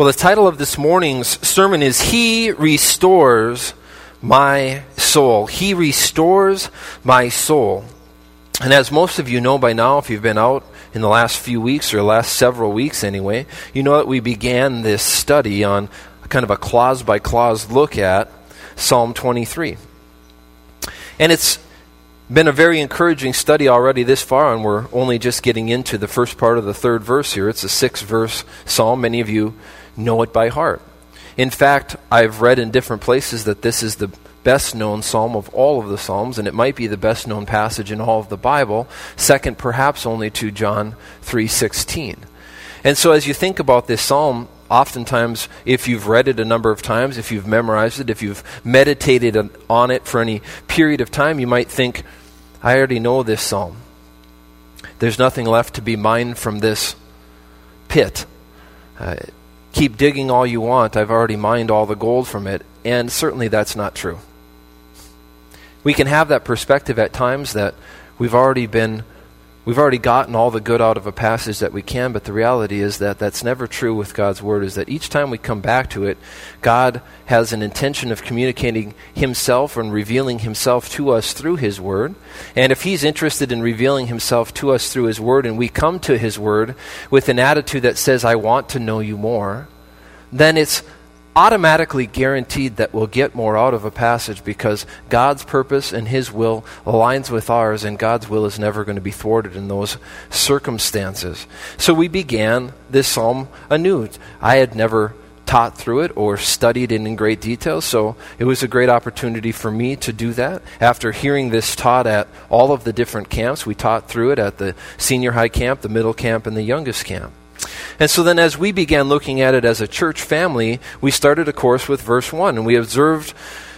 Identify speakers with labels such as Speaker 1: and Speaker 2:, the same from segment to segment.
Speaker 1: Well, the title of this morning's sermon is He Restores My Soul. He Restores My Soul. And as most of you know by now, if you've been out in the last few weeks, or last several weeks anyway, you know that we began this study on kind of a clause by clause look at Psalm 23. And it's been a very encouraging study already this far, and we're only just getting into the first part of the third verse here. It's a six verse psalm. Many of you know it by heart. In fact, I've read in different places that this is the best known psalm of all of the psalms and it might be the best known passage in all of the bible second perhaps only to john 3.16 and so as you think about this psalm oftentimes if you've read it a number of times if you've memorized it if you've meditated on it for any period of time you might think i already know this psalm. There's nothing left to be mined from this pit. Uh, keep digging all you want. I've already mined all the gold from it. And certainly that's not true. We can have that perspective at times that we've already been We've already gotten all the good out of a passage that we can, but the reality is that that's never true with God's Word, is that each time we come back to it, God has an intention of communicating Himself and revealing Himself to us through His Word. And if He's interested in revealing Himself to us through His Word, and we come to His Word with an attitude that says, I want to know you more, then it's automatically guaranteed that we'll get more out of a passage because God's purpose and His will aligns with ours, and God's will is never going to be thwarted in those circumstances. So we began this psalm anew. I had never taught through it or studied it in great detail, so it was a great opportunity for me to do that. After hearing this taught at all of the different camps, we taught through it at the senior high camp, the middle camp, and the youngest camp. And so then, as we began looking at it as a church family, we started, of course, with verse 1, and we observed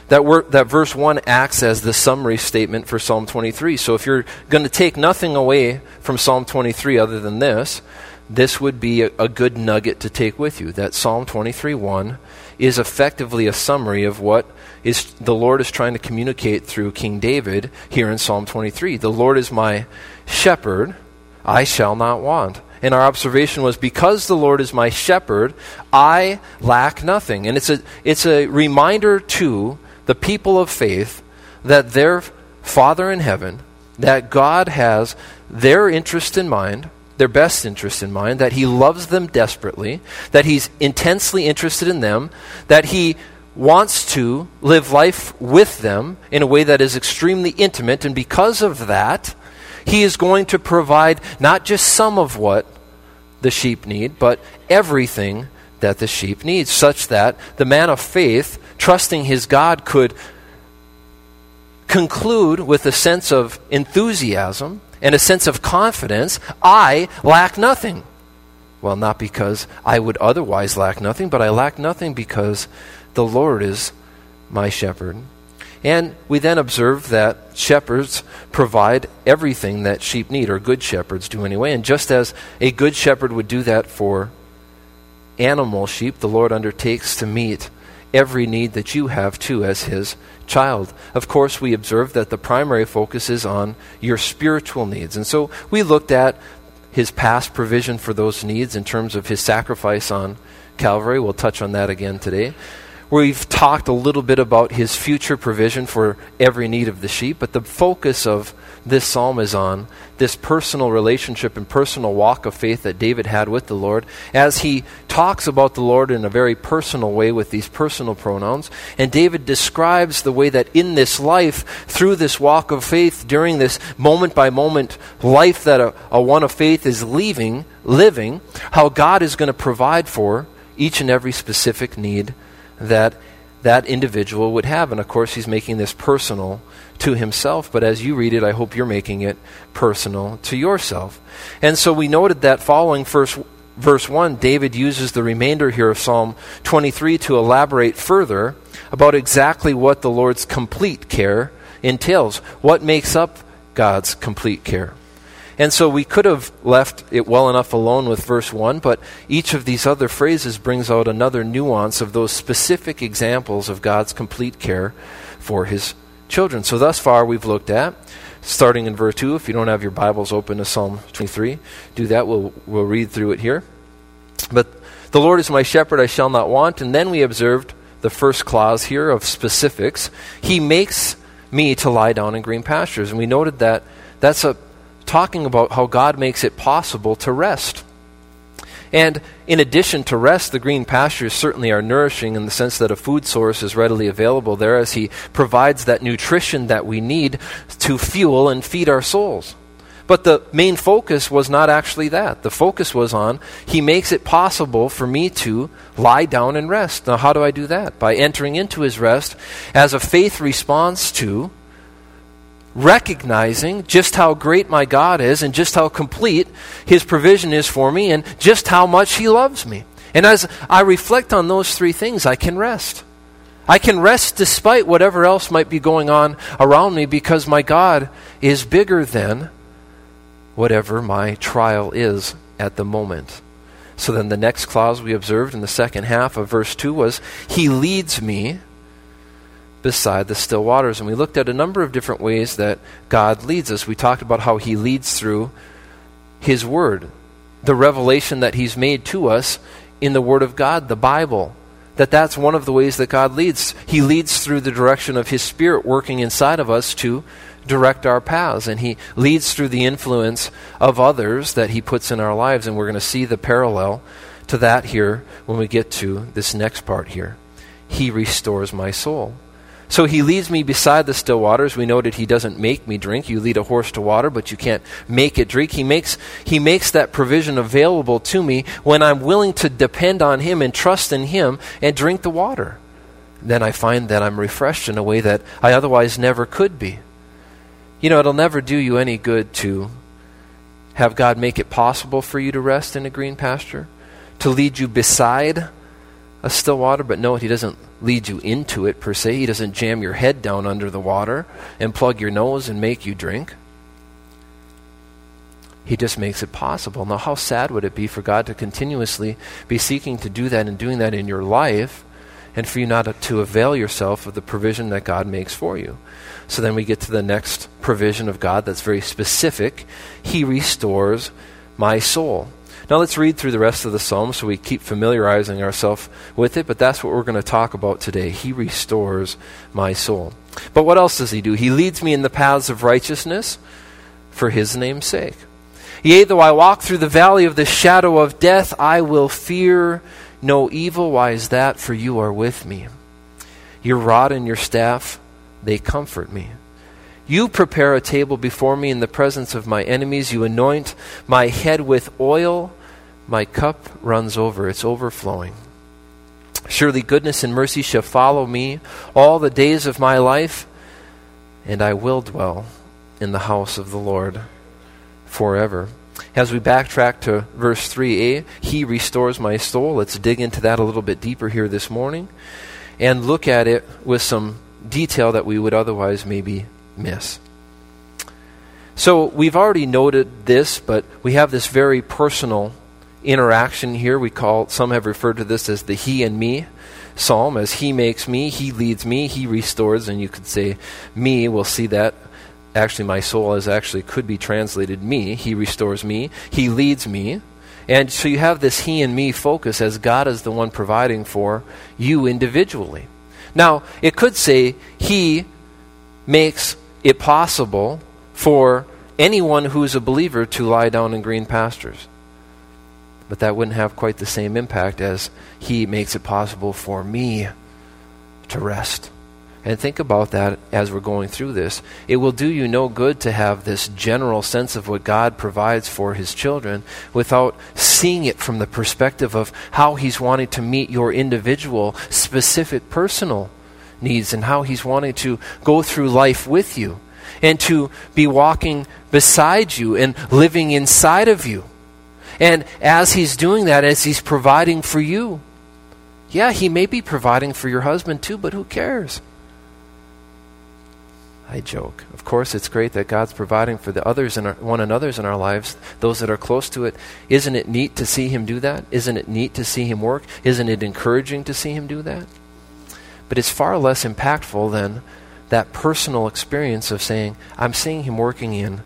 Speaker 1: that, that verse 1 acts as the summary statement for Psalm 23. So if you're going to take nothing away from Psalm 23 other than this, this would be a, a good nugget to take with you. That Psalm 23 1 is effectively a summary of what is the Lord is trying to communicate through King David here in Psalm 23. The Lord is my shepherd, I shall not want. And our observation was because the Lord is my shepherd, I lack nothing. And it's a, it's a reminder to the people of faith that their Father in heaven, that God has their interest in mind, their best interest in mind, that He loves them desperately, that He's intensely interested in them, that He wants to live life with them in a way that is extremely intimate, and because of that, He is going to provide not just some of what the sheep need, but everything that the sheep needs, such that the man of faith, trusting his God, could conclude with a sense of enthusiasm and a sense of confidence I lack nothing. Well, not because I would otherwise lack nothing, but I lack nothing because the Lord is my shepherd. And we then observe that shepherds provide everything that sheep need, or good shepherds do anyway. And just as a good shepherd would do that for animal sheep, the Lord undertakes to meet every need that you have too as his child. Of course, we observe that the primary focus is on your spiritual needs. And so we looked at his past provision for those needs in terms of his sacrifice on Calvary. We'll touch on that again today. We've talked a little bit about his future provision for every need of the sheep, but the focus of this psalm is on this personal relationship and personal walk of faith that David had with the Lord as he talks about the Lord in a very personal way with these personal pronouns. And David describes the way that in this life, through this walk of faith, during this moment by moment life that a, a one of faith is leaving, living, how God is going to provide for each and every specific need that that individual would have. And of course, he's making this personal to himself, but as you read it, I hope you're making it personal to yourself. And so we noted that following first, verse 1, David uses the remainder here of Psalm 23 to elaborate further about exactly what the Lord's complete care entails. What makes up God's complete care? And so we could have left it well enough alone with verse 1, but each of these other phrases brings out another nuance of those specific examples of God's complete care for his children. So thus far we've looked at, starting in verse 2, if you don't have your Bibles open to Psalm 23, do that. We'll, we'll read through it here. But the Lord is my shepherd, I shall not want. And then we observed the first clause here of specifics. He makes me to lie down in green pastures. And we noted that that's a, talking about how God makes it possible to rest. And in addition to rest, the green pastures certainly are nourishing in the sense that a food source is readily available there as He provides that nutrition that we need to fuel and feed our souls. But the main focus was not actually that. The focus was on He makes it possible for me to lie down and rest. Now, how do I do that? By entering into His rest as a faith response to recognizing just how great my God is and just how complete His provision is for me and just how much He loves me. And as I reflect on those three things, I can rest. I can rest despite whatever else might be going on around me because my God is bigger than whatever my trial is at the moment. So then the next clause we observed in the second half of verse 2 was He leads me beside the still waters. And we looked at a number of different ways that God leads us. We talked about how He leads through His Word, the revelation that He's made to us in the Word of God, the Bible. That that's one of the ways that God leads. He leads through the direction of His Spirit working inside of us to direct our paths. And He leads through the influence of others that He puts in our lives. And we're going to see the parallel to that here when we get to this next part here. He restores my soul. So he leads me beside the still waters. We noted he doesn't make me drink. You lead a horse to water, but you can't make it drink. He makes, he makes that provision available to me when I'm willing to depend on him and trust in him and drink the water. Then I find that I'm refreshed in a way that I otherwise never could be. You know, it'll never do you any good to have God make it possible for you to rest in a green pasture, to lead you beside a still water, but no, He doesn't lead you into it per se. He doesn't jam your head down under the water and plug your nose and make you drink. He just makes it possible. Now, how sad would it be for God to continuously be seeking to do that and doing that in your life, and for you not to avail yourself of the provision that God makes for you? So then we get to the next provision of God that's very specific. He restores my soul. Now let's read through the rest of the psalm so we keep familiarizing ourselves with it, but that's what we're going to talk about today. He restores my soul. But what else does he do? He leads me in the paths of righteousness for his name's sake. Yea, though I walk through the valley of the shadow of death, I will fear no evil. Why is that? For you are with me. Your rod and your staff, they comfort me. You prepare a table before me in the presence of my enemies. You anoint my head with oil my cup runs over, it's overflowing. Surely goodness and mercy shall follow me all the days of my life, and I will dwell in the house of the Lord forever. As we backtrack to verse 3a, eh, He restores my soul. Let's dig into that a little bit deeper here this morning and look at it with some detail that we would otherwise maybe miss. So we've already noted this, but we have this very personal interaction here. We call, some have referred to this as the he and me psalm, as he makes me, he leads me, he restores, and you could say me. We'll see that. Actually, my soul is actually could be translated me. He restores me, he leads me. And so you have this he and me focus as God is the one providing for you individually. Now, it could say he makes it possible for anyone who's a believer to lie down in green pastures but that wouldn't have quite the same impact as He makes it possible for me to rest. And think about that as we're going through this. It will do you no good to have this general sense of what God provides for His children without seeing it from the perspective of how He's wanting to meet your individual, specific, personal needs and how He's wanting to go through life with you and to be walking beside you and living inside of you. And as He's doing that, as He's providing for you, yeah, He may be providing for your husband too, but who cares? I joke. Of course, it's great that God's providing for the others and one another's in our lives, those that are close to it. Isn't it neat to see Him do that? Isn't it neat to see Him work? Isn't it encouraging to see Him do that? But it's far less impactful than that personal experience of saying, I'm seeing Him working in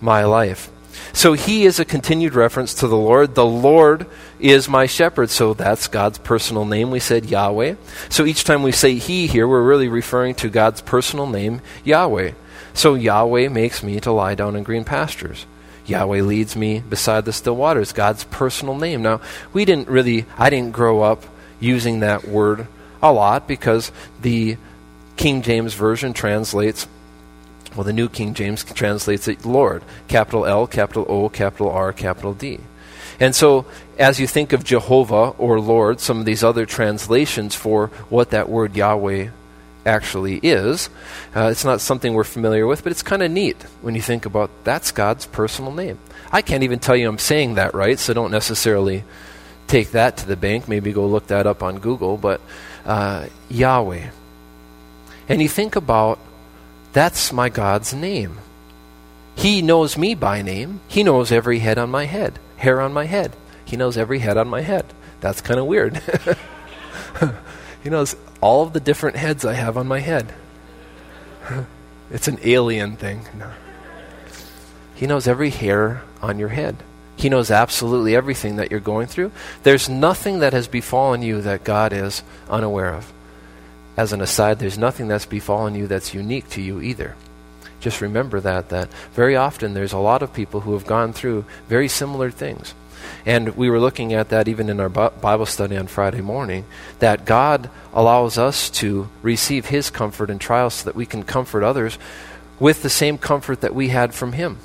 Speaker 1: my life. So he is a continued reference to the Lord. The Lord is my shepherd. So that's God's personal name. We said Yahweh. So each time we say he here, we're really referring to God's personal name, Yahweh. So Yahweh makes me to lie down in green pastures. Yahweh leads me beside the still waters, God's personal name. Now, we didn't really, I didn't grow up using that word a lot because the King James Version translates well, the New King James translates it Lord, capital L, capital O, capital R, capital D. And so, as you think of Jehovah or Lord, some of these other translations for what that word Yahweh actually is, uh, it's not something we're familiar with, but it's kind of neat when you think about that's God's personal name. I can't even tell you I'm saying that right, so don't necessarily take that to the bank. Maybe go look that up on Google, but uh, Yahweh. And you think about that's my God's name. He knows me by name. He knows every head on my head, hair on my head. He knows every head on my head. That's kind of weird. he knows all of the different heads I have on my head. it's an alien thing. No. He knows every hair on your head. He knows absolutely everything that you're going through. There's nothing that has befallen you that God is unaware of as an aside, there's nothing that's befallen you that's unique to you either. Just remember that, that very often there's a lot of people who have gone through very similar things. And we were looking at that even in our Bible study on Friday morning, that God allows us to receive His comfort in trials so that we can comfort others with the same comfort that we had from Him.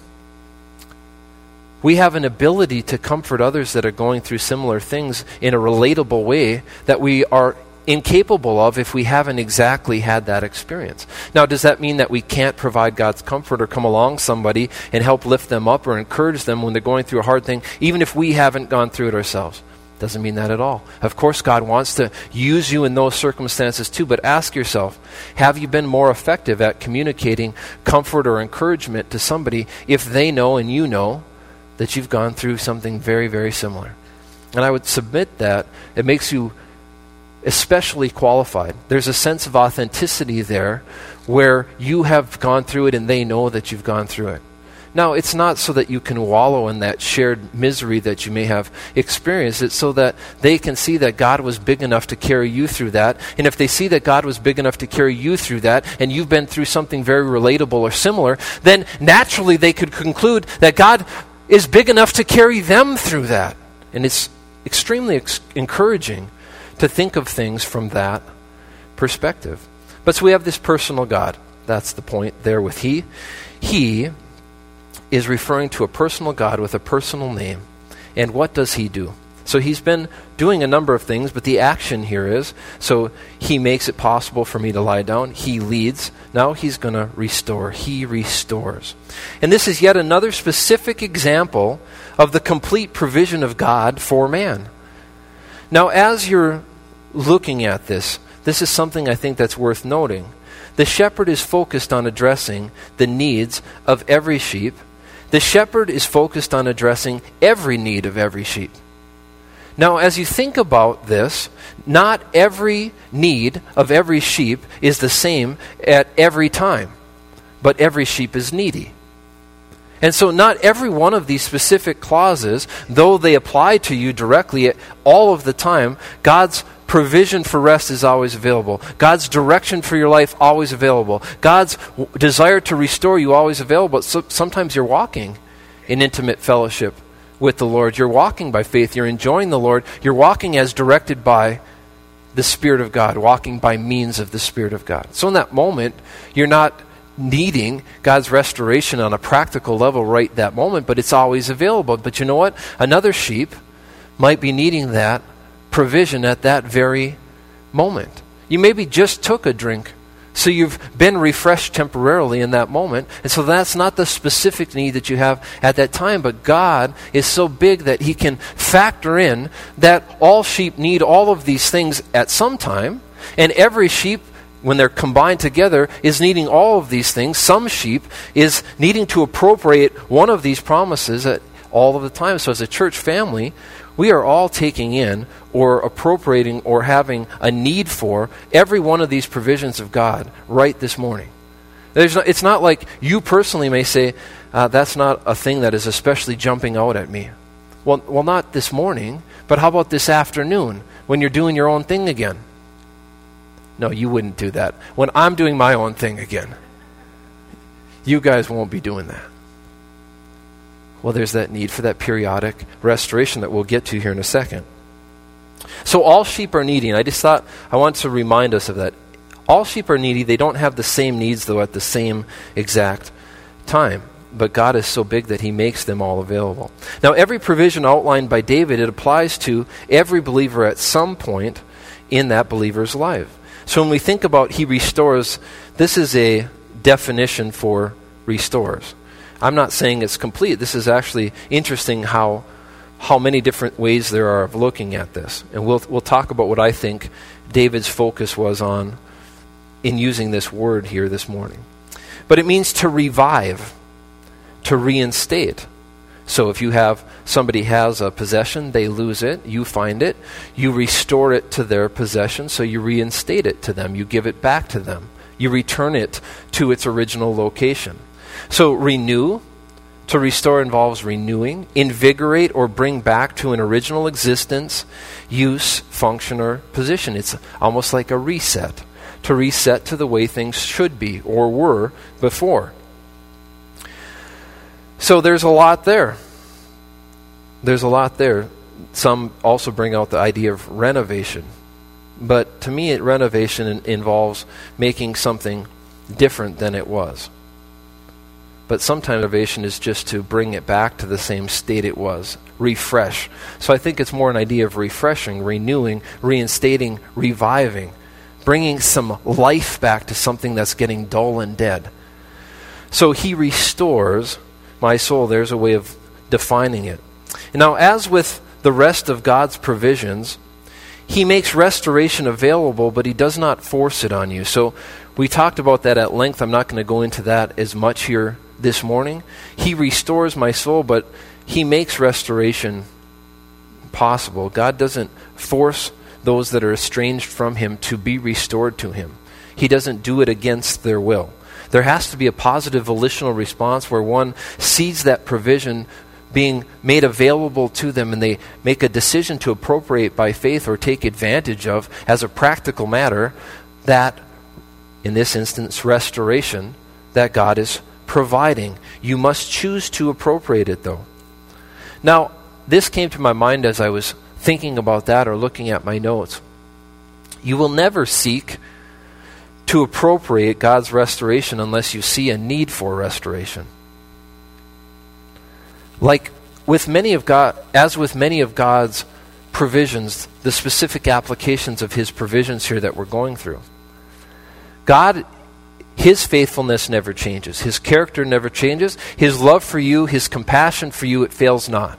Speaker 1: We have an ability to comfort others that are going through similar things in a relatable way that we are incapable of if we haven't exactly had that experience. Now, does that mean that we can't provide God's comfort or come along somebody and help lift them up or encourage them when they're going through a hard thing, even if we haven't gone through it ourselves? Doesn't mean that at all. Of course, God wants to use you in those circumstances too, but ask yourself have you been more effective at communicating comfort or encouragement to somebody if they know and you know that you've gone through something very, very similar? And I would submit that it makes you especially qualified. There's a sense of authenticity there where you have gone through it and they know that you've gone through it. Now, it's not so that you can wallow in that shared misery that you may have experienced. It's so that they can see that God was big enough to carry you through that. And if they see that God was big enough to carry you through that, and you've been through something very relatable or similar, then naturally they could conclude that God is big enough to carry them through that. And it's extremely ex- encouraging to think of things from that perspective. But so we have this personal God. That's the point there with He. He is referring to a personal God with a personal name. And what does He do? So he's been doing a number of things, but the action here is so he makes it possible for me to lie down. He leads. Now he's going to restore. He restores. And this is yet another specific example of the complete provision of God for man. Now, as you're looking at this, this is something I think that's worth noting. The shepherd is focused on addressing the needs of every sheep. The shepherd is focused on addressing every need of every sheep. Now, as you think about this, not every need of every sheep is the same at every time, but every sheep is needy. And so, not every one of these specific clauses, though they apply to you directly all of the time, God's provision for rest is always available. God's direction for your life always available. God's w- desire to restore you always available. So, sometimes you're walking in intimate fellowship with the Lord. You're walking by faith. You're enjoying the Lord. You're walking as directed by the Spirit of God, walking by means of the Spirit of God. So, in that moment, you're not needing God's restoration on a practical level right that moment, but it's always available. But you know what? Another sheep might be needing that provision at that very moment. You maybe just took a drink, so you've been refreshed temporarily in that moment. And so that's not the specific need that you have at that time, but God is so big that He can factor in that all sheep need all of these things at some time, and every sheep when they're combined together, is needing all of these things. Some sheep is needing to appropriate one of these promises at all of the time. So, as a church family, we are all taking in or appropriating or having a need for every one of these provisions of God right this morning. No, it's not like you personally may say, uh, that's not a thing that is especially jumping out at me. Well, well, not this morning, but how about this afternoon when you're doing your own thing again? No, you wouldn't do that. When I'm doing my own thing again, you guys won't be doing that. Well, there's that need for that periodic restoration that we'll get to here in a second. So, all sheep are needy. And I just thought I want to remind us of that. All sheep are needy. They don't have the same needs, though, at the same exact time. But God is so big that He makes them all available. Now, every provision outlined by David, it applies to every believer at some point in that believer's life. So, when we think about He restores, this is a definition for restores. I'm not saying it's complete. This is actually interesting how how many different ways there are of looking at this. And we'll we'll talk about what I think David's focus was on in using this word here this morning. But it means to revive, to reinstate. So if you have somebody has a possession, they lose it, you find it, you restore it to their possession, so you reinstate it to them, you give it back to them. You return it to its original location. So, renew, to restore involves renewing, invigorate, or bring back to an original existence, use, function, or position. It's almost like a reset, to reset to the way things should be or were before. So, there's a lot there. There's a lot there. Some also bring out the idea of renovation. But to me, renovation involves making something different than it was. But sometimes renovation is just to bring it back to the same state it was, refresh. So I think it's more an idea of refreshing, renewing, reinstating, reviving, bringing some life back to something that's getting dull and dead. So he restores my soul. There's a way of defining it. Now, as with the rest of God's provisions, he makes restoration available, but he does not force it on you. So we talked about that at length. I'm not going to go into that as much here this morning. He restores my soul, but he makes restoration possible. God doesn't force those that are estranged from him to be restored to him. He doesn't do it against their will. There has to be a positive volitional response where one sees that provision being made available to them and they make a decision to appropriate by faith or take advantage of as a practical matter that, in this instance, restoration that God is providing. You must choose to appropriate it, though. Now, this came to my mind as I was thinking about that or looking at my notes. You will never seek to appropriate God's restoration unless you see a need for restoration. Like with many of God, as with many of God's provisions, the specific applications of His provisions here that we're going through, God, His faithfulness never changes. His character never changes. His love for you, His compassion for you, it fails not.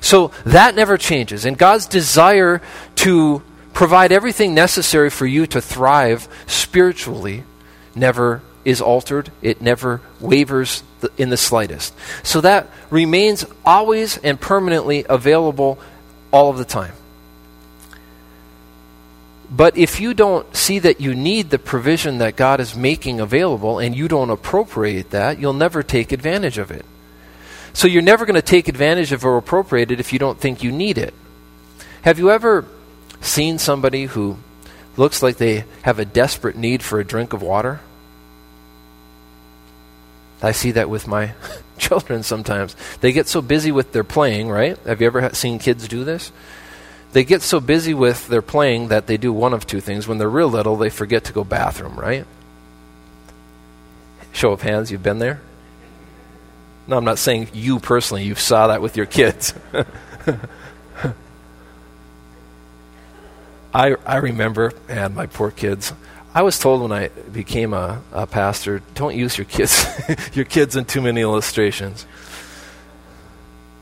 Speaker 1: So that never changes. And God's desire to provide everything necessary for you to thrive spiritually never is altered, it never wavers in the slightest. So that remains always and permanently available all of the time. But if you don't see that you need the provision that God is making available and you don't appropriate that, you'll never take advantage of it. So you're never going to take advantage of or appropriate it if you don't think you need it. Have you ever seen somebody who looks like they have a desperate need for a drink of water? I see that with my children sometimes. They get so busy with their playing, right? Have you ever seen kids do this? They get so busy with their playing that they do one of two things. When they're real little, they forget to go bathroom, right? Show of hands, you've been there? No, I'm not saying you personally, you saw that with your kids. I, I remember, and my poor kids, I was told when I became a, a pastor, don't use your kids, your kids in too many illustrations.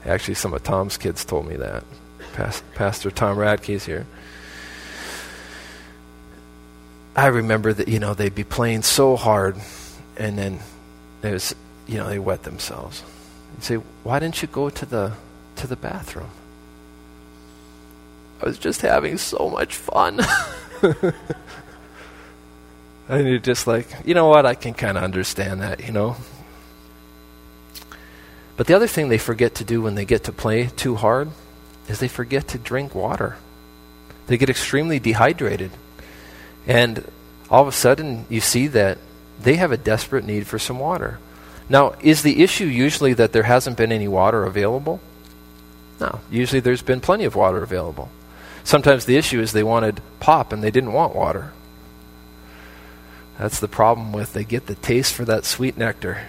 Speaker 1: Actually, some of Tom's kids told me that. Pas- pastor Tom Radke's here. I remember that you know they'd be playing so hard, and then there's you know they wet themselves. You'd say, "Why didn't you go to the to the bathroom?" I was just having so much fun. And you're just like, you know what? I can kind of understand that, you know? But the other thing they forget to do when they get to play too hard is they forget to drink water. They get extremely dehydrated. And all of a sudden, you see that they have a desperate need for some water. Now, is the issue usually that there hasn't been any water available? No. Usually there's been plenty of water available. Sometimes the issue is they wanted pop and they didn't want water. That's the problem with they get the taste for that sweet nectar.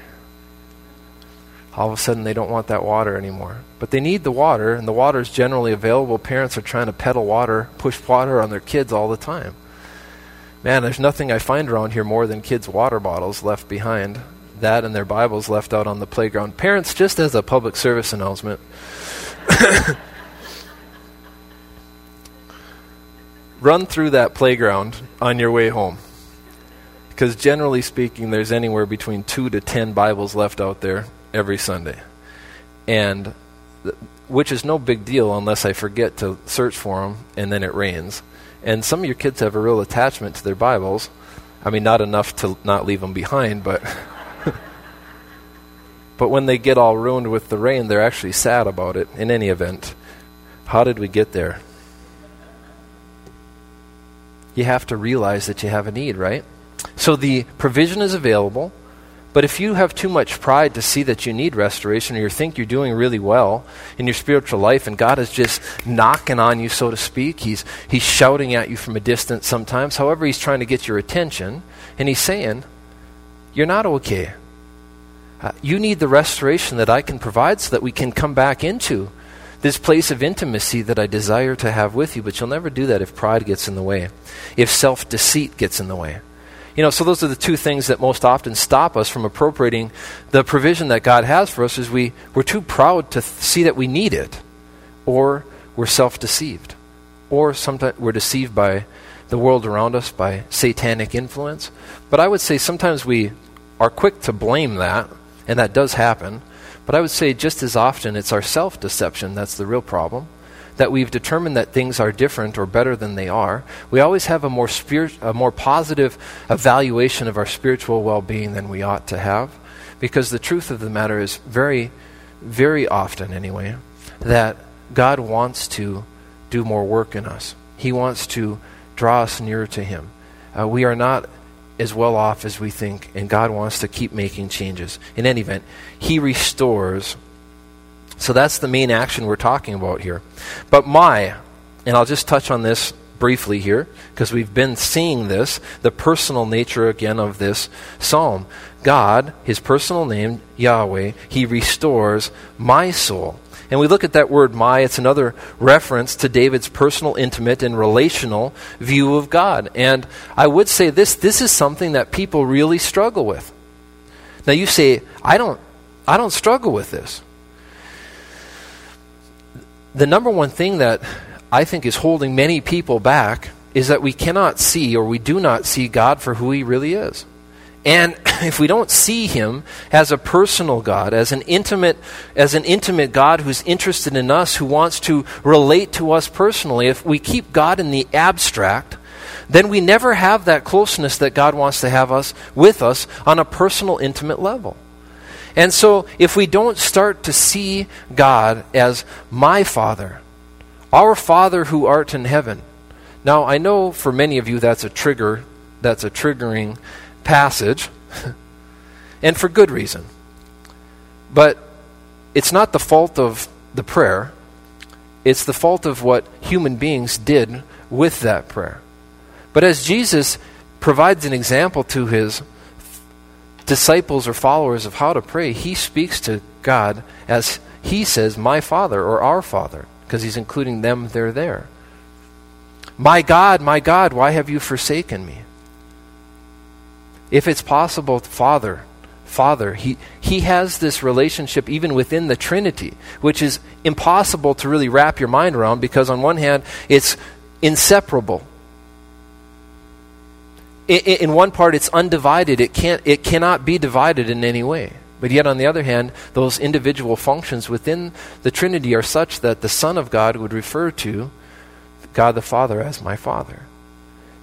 Speaker 1: All of a sudden they don't want that water anymore. But they need the water, and the water is generally available. Parents are trying to peddle water, push water on their kids all the time. Man, there's nothing I find around here more than kids' water bottles left behind. That and their Bibles left out on the playground. Parents, just as a public service announcement, run through that playground on your way home. Because generally speaking, there's anywhere between two to ten Bibles left out there every Sunday. And which is no big deal unless I forget to search for them and then it rains. And some of your kids have a real attachment to their Bibles. I mean, not enough to not leave them behind, but. but when they get all ruined with the rain, they're actually sad about it in any event. How did we get there? You have to realize that you have a need, right? So the provision is available. But if you have too much pride to see that you need restoration or you think you're doing really well in your spiritual life and God is just knocking on you, so to speak, He's, he's shouting at you from a distance sometimes, however, He's trying to get your attention, and He's saying, You're not okay. Uh, you need the restoration that I can provide so that we can come back into this place of intimacy that I desire to have with you, but you'll never do that if pride gets in the way, if self deceit gets in the way. You know, so those are the two things that most often stop us from appropriating the provision that God has for us is we, we're too proud to th- see that we need it, or we're self-deceived, or sometimes we're deceived by the world around us, by satanic influence. But I would say sometimes we are quick to blame that, and that does happen. But I would say just as often it's our self-deception that's the real problem that we've determined that things are different or better than they are, we always have a more, spirit, a more positive evaluation of our spiritual well being than we ought to have. Because the truth of the matter is, very, very often anyway, that God wants to do more work in us. He wants to draw us nearer to Him. Uh, we are not as well off as we think, and God wants to keep making changes. In any event, He restores so that's the main action we're talking about here. But my, and I'll just touch on this briefly here, because we've been seeing this, the personal nature again of this psalm. God, his personal name, Yahweh, he restores my soul. And we look at that word my, it's another reference to David's personal, intimate, and relational view of God. And I would say this this is something that people really struggle with. Now you say, I don't I don't struggle with this the number one thing that I think is holding many people back is that we cannot see or we do not see God for who He really is. And if we don't see Him as a personal God, as an intimate, as an intimate God who's interested in us, who wants to relate to us personally, if we keep God in the abstract, then we never have that closeness that God wants to have us with us on a personal, intimate level. And so, if we don't start to see God as my Father, our Father who art in heaven. Now, I know for many of you that's a trigger, that's a triggering passage, and for good reason. But it's not the fault of the prayer, it's the fault of what human beings did with that prayer. But as Jesus provides an example to his disciples or followers of how to pray, he speaks to God as he says, My Father or our Father, because he's including them, they're there. My God, my God, why have you forsaken me? If it's possible, Father, Father, he, he has this relationship even within the Trinity, which is impossible to really wrap your mind around because, on one hand, it's inseparable. In one part it's undivided. It can't it cannot be divided in any way. But yet on the other hand those individual functions within the trinity are such that the son of god would refer to god the father as my father.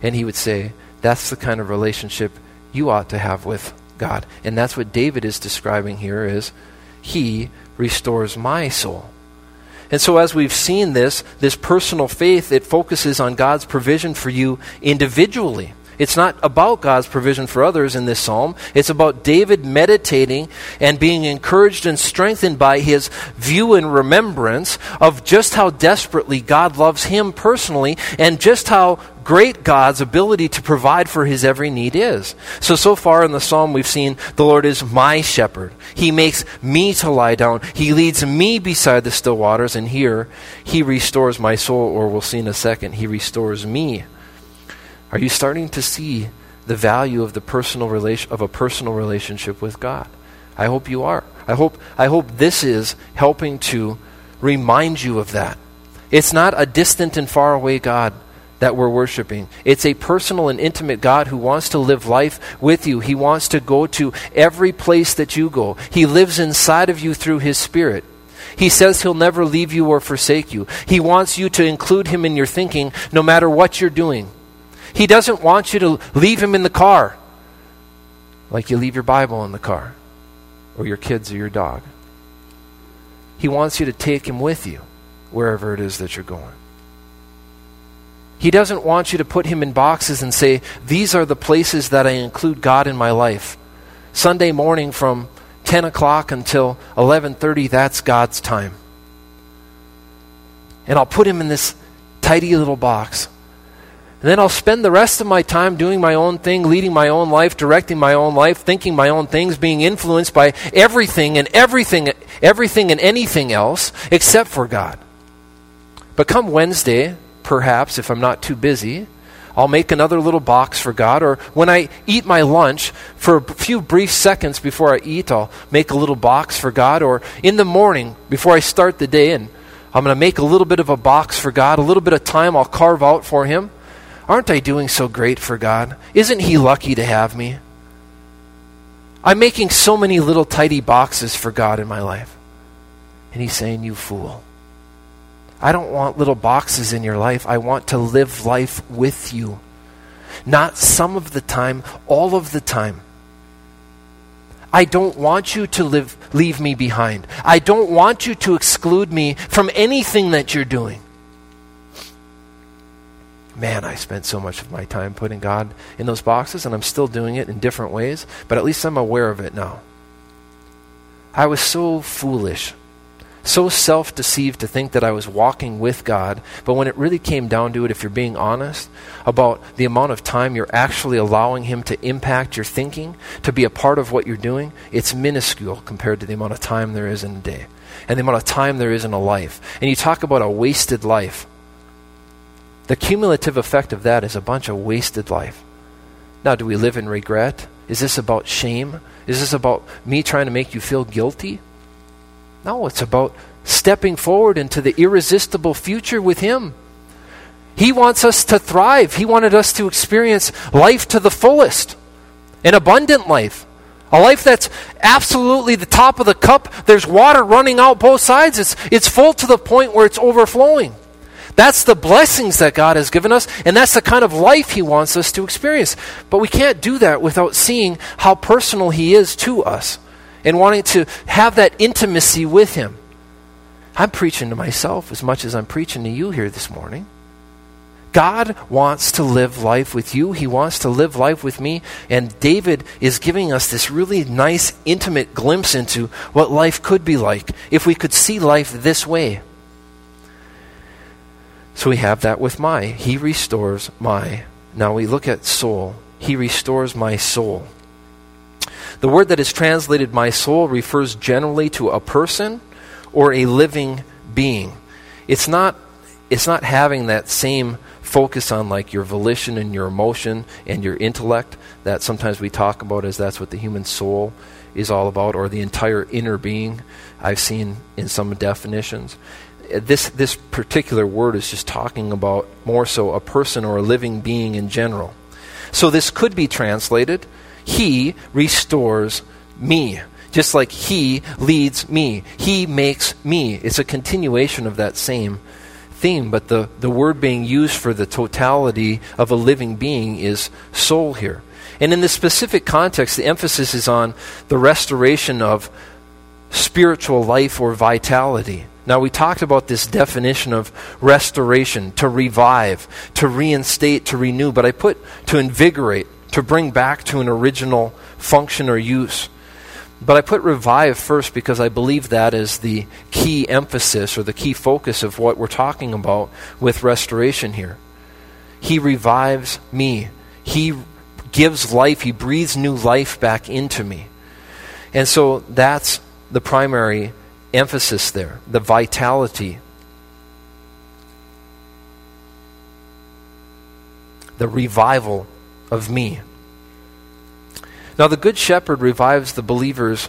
Speaker 1: And he would say that's the kind of relationship you ought to have with god and that's what david is describing here is he restores my soul. And so, as we've seen this, this personal faith, it focuses on God's provision for you individually. It's not about God's provision for others in this psalm. It's about David meditating and being encouraged and strengthened by his view and remembrance of just how desperately God loves him personally and just how great God's ability to provide for his every need is. So, so far in the psalm, we've seen the Lord is my shepherd. He makes me to lie down. He leads me beside the still waters. And here, he restores my soul, or we'll see in a second, he restores me are you starting to see the value of the personal relation of a personal relationship with God? I hope you are. I hope I hope this is helping to remind you of that. It's not a distant and far away God that we're worshiping. It's a personal and intimate God who wants to live life with you. He wants to go to every place that you go. He lives inside of you through His Spirit. He says He'll never leave you or forsake you. He wants you to include Him in your thinking no matter what you're doing. He doesn't want you to leave him in the car like you leave your Bible in the car or your kids or your dog. He wants you to take him with you wherever it is that you're going. He doesn't want you to put him in boxes and say, These are the places that I include God in my life. Sunday morning from 10 o'clock until 11:30 that's God's time. And I'll put him in this tidy little box. And then I'll spend the rest of my time doing my own thing, leading my own life, directing my own life, thinking my own things, being influenced by everything and everything, everything and anything else except for God. But come Wednesday, perhaps, if I'm not too busy, I'll make another little box for God. Or when I eat my lunch, for a few brief seconds before I eat, I'll make a little box for God. Or in the morning, before I start the day, and I'm going to make a little bit of a box for God, a little bit of time I'll carve out for Him. Aren't I doing so great for God? Isn't He lucky to have me? I'm making so many little tidy boxes for God in my life. And He's saying, You fool. I don't want little boxes in your life. I want to live life with you. Not some of the time, all of the time. I don't want you to live, leave me behind. I don't want you to exclude me from anything that you're doing man, I spent so much of my time putting God in those boxes, and I'm still doing it in different ways, but at least I'm aware of it now. I was so foolish, so self deceived to think that I was walking with God, but when it really came down to it, if you're being honest about the amount of time you're actually allowing Him to impact your thinking, to be a part of what you're doing, it's minuscule compared to the amount of time there is in a day and the amount of time there is in a life. And you talk about a wasted life. The cumulative effect of that is a bunch of wasted life. Now, do we live in regret? Is this about shame? Is this about me trying to make you feel guilty? No, it's about stepping forward into the irresistible future with Him. He wants us to thrive. He wanted us to experience life to the fullest, an abundant life. A life that's absolutely the top of the cup. There's water running out both sides. It's, it's full to the point where it's overflowing. That's the blessings that God has given us, and that's the kind of life He wants us to experience. But we can't do that without seeing how personal He is to us and wanting to have that intimacy with Him. I'm preaching to myself as much as I'm preaching to you here this morning. God wants to live life with you. He wants to live life with me. And David is giving us this really nice, intimate glimpse into what life could be like if we could see life this way. So we have that with my. He restores my. Now we look at soul. He restores my soul. The word that is translated my soul refers generally to a person or a living being. It's not it's not having that same focus on like your volition and your emotion and your intellect that sometimes we talk about as that's what the human soul is all about or the entire inner being I've seen in some definitions this, this particular word is just talking about more so a person or a living being in general. So this could be translated He restores me. Just like He leads me. He makes me. It's a continuation of that same theme, but the, the word being used for the totality of a living being is soul here. And in this specific context, the emphasis is on the restoration of spiritual life or vitality. Now, we talked about this definition of restoration, to revive, to reinstate, to renew, but I put to invigorate, to bring back to an original function or use. But I put revive first because I believe that is the key emphasis or the key focus of what we're talking about with restoration here. He revives me. He gives life. He breathes new life back into me. And so that's the primary emphasis there the vitality, the revival of me. Now, the Good Shepherd revives the believer's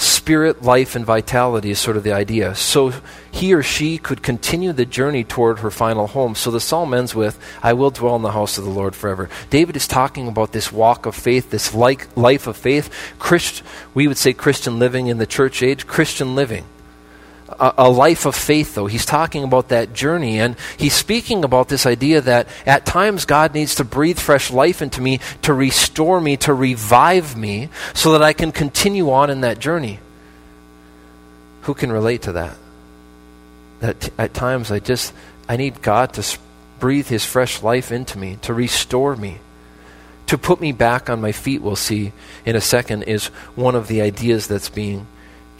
Speaker 1: spirit, life, and vitality, is sort of the idea. So he or she could continue the journey toward her final home. So the psalm ends with, I will dwell in the house of the Lord forever. David is talking about this walk of faith, this like life of faith. Christ, we would say Christian living in the church age, Christian living a, a life of faith, though. He's talking about that journey, and he's speaking about this idea that at times God needs to breathe fresh life into me to restore me, to revive me, so that I can continue on in that journey. Who can relate to that? That t- at times I just I need God to breathe His fresh life into me, to restore me to put me back on my feet, we'll see in a second, is one of the ideas that's being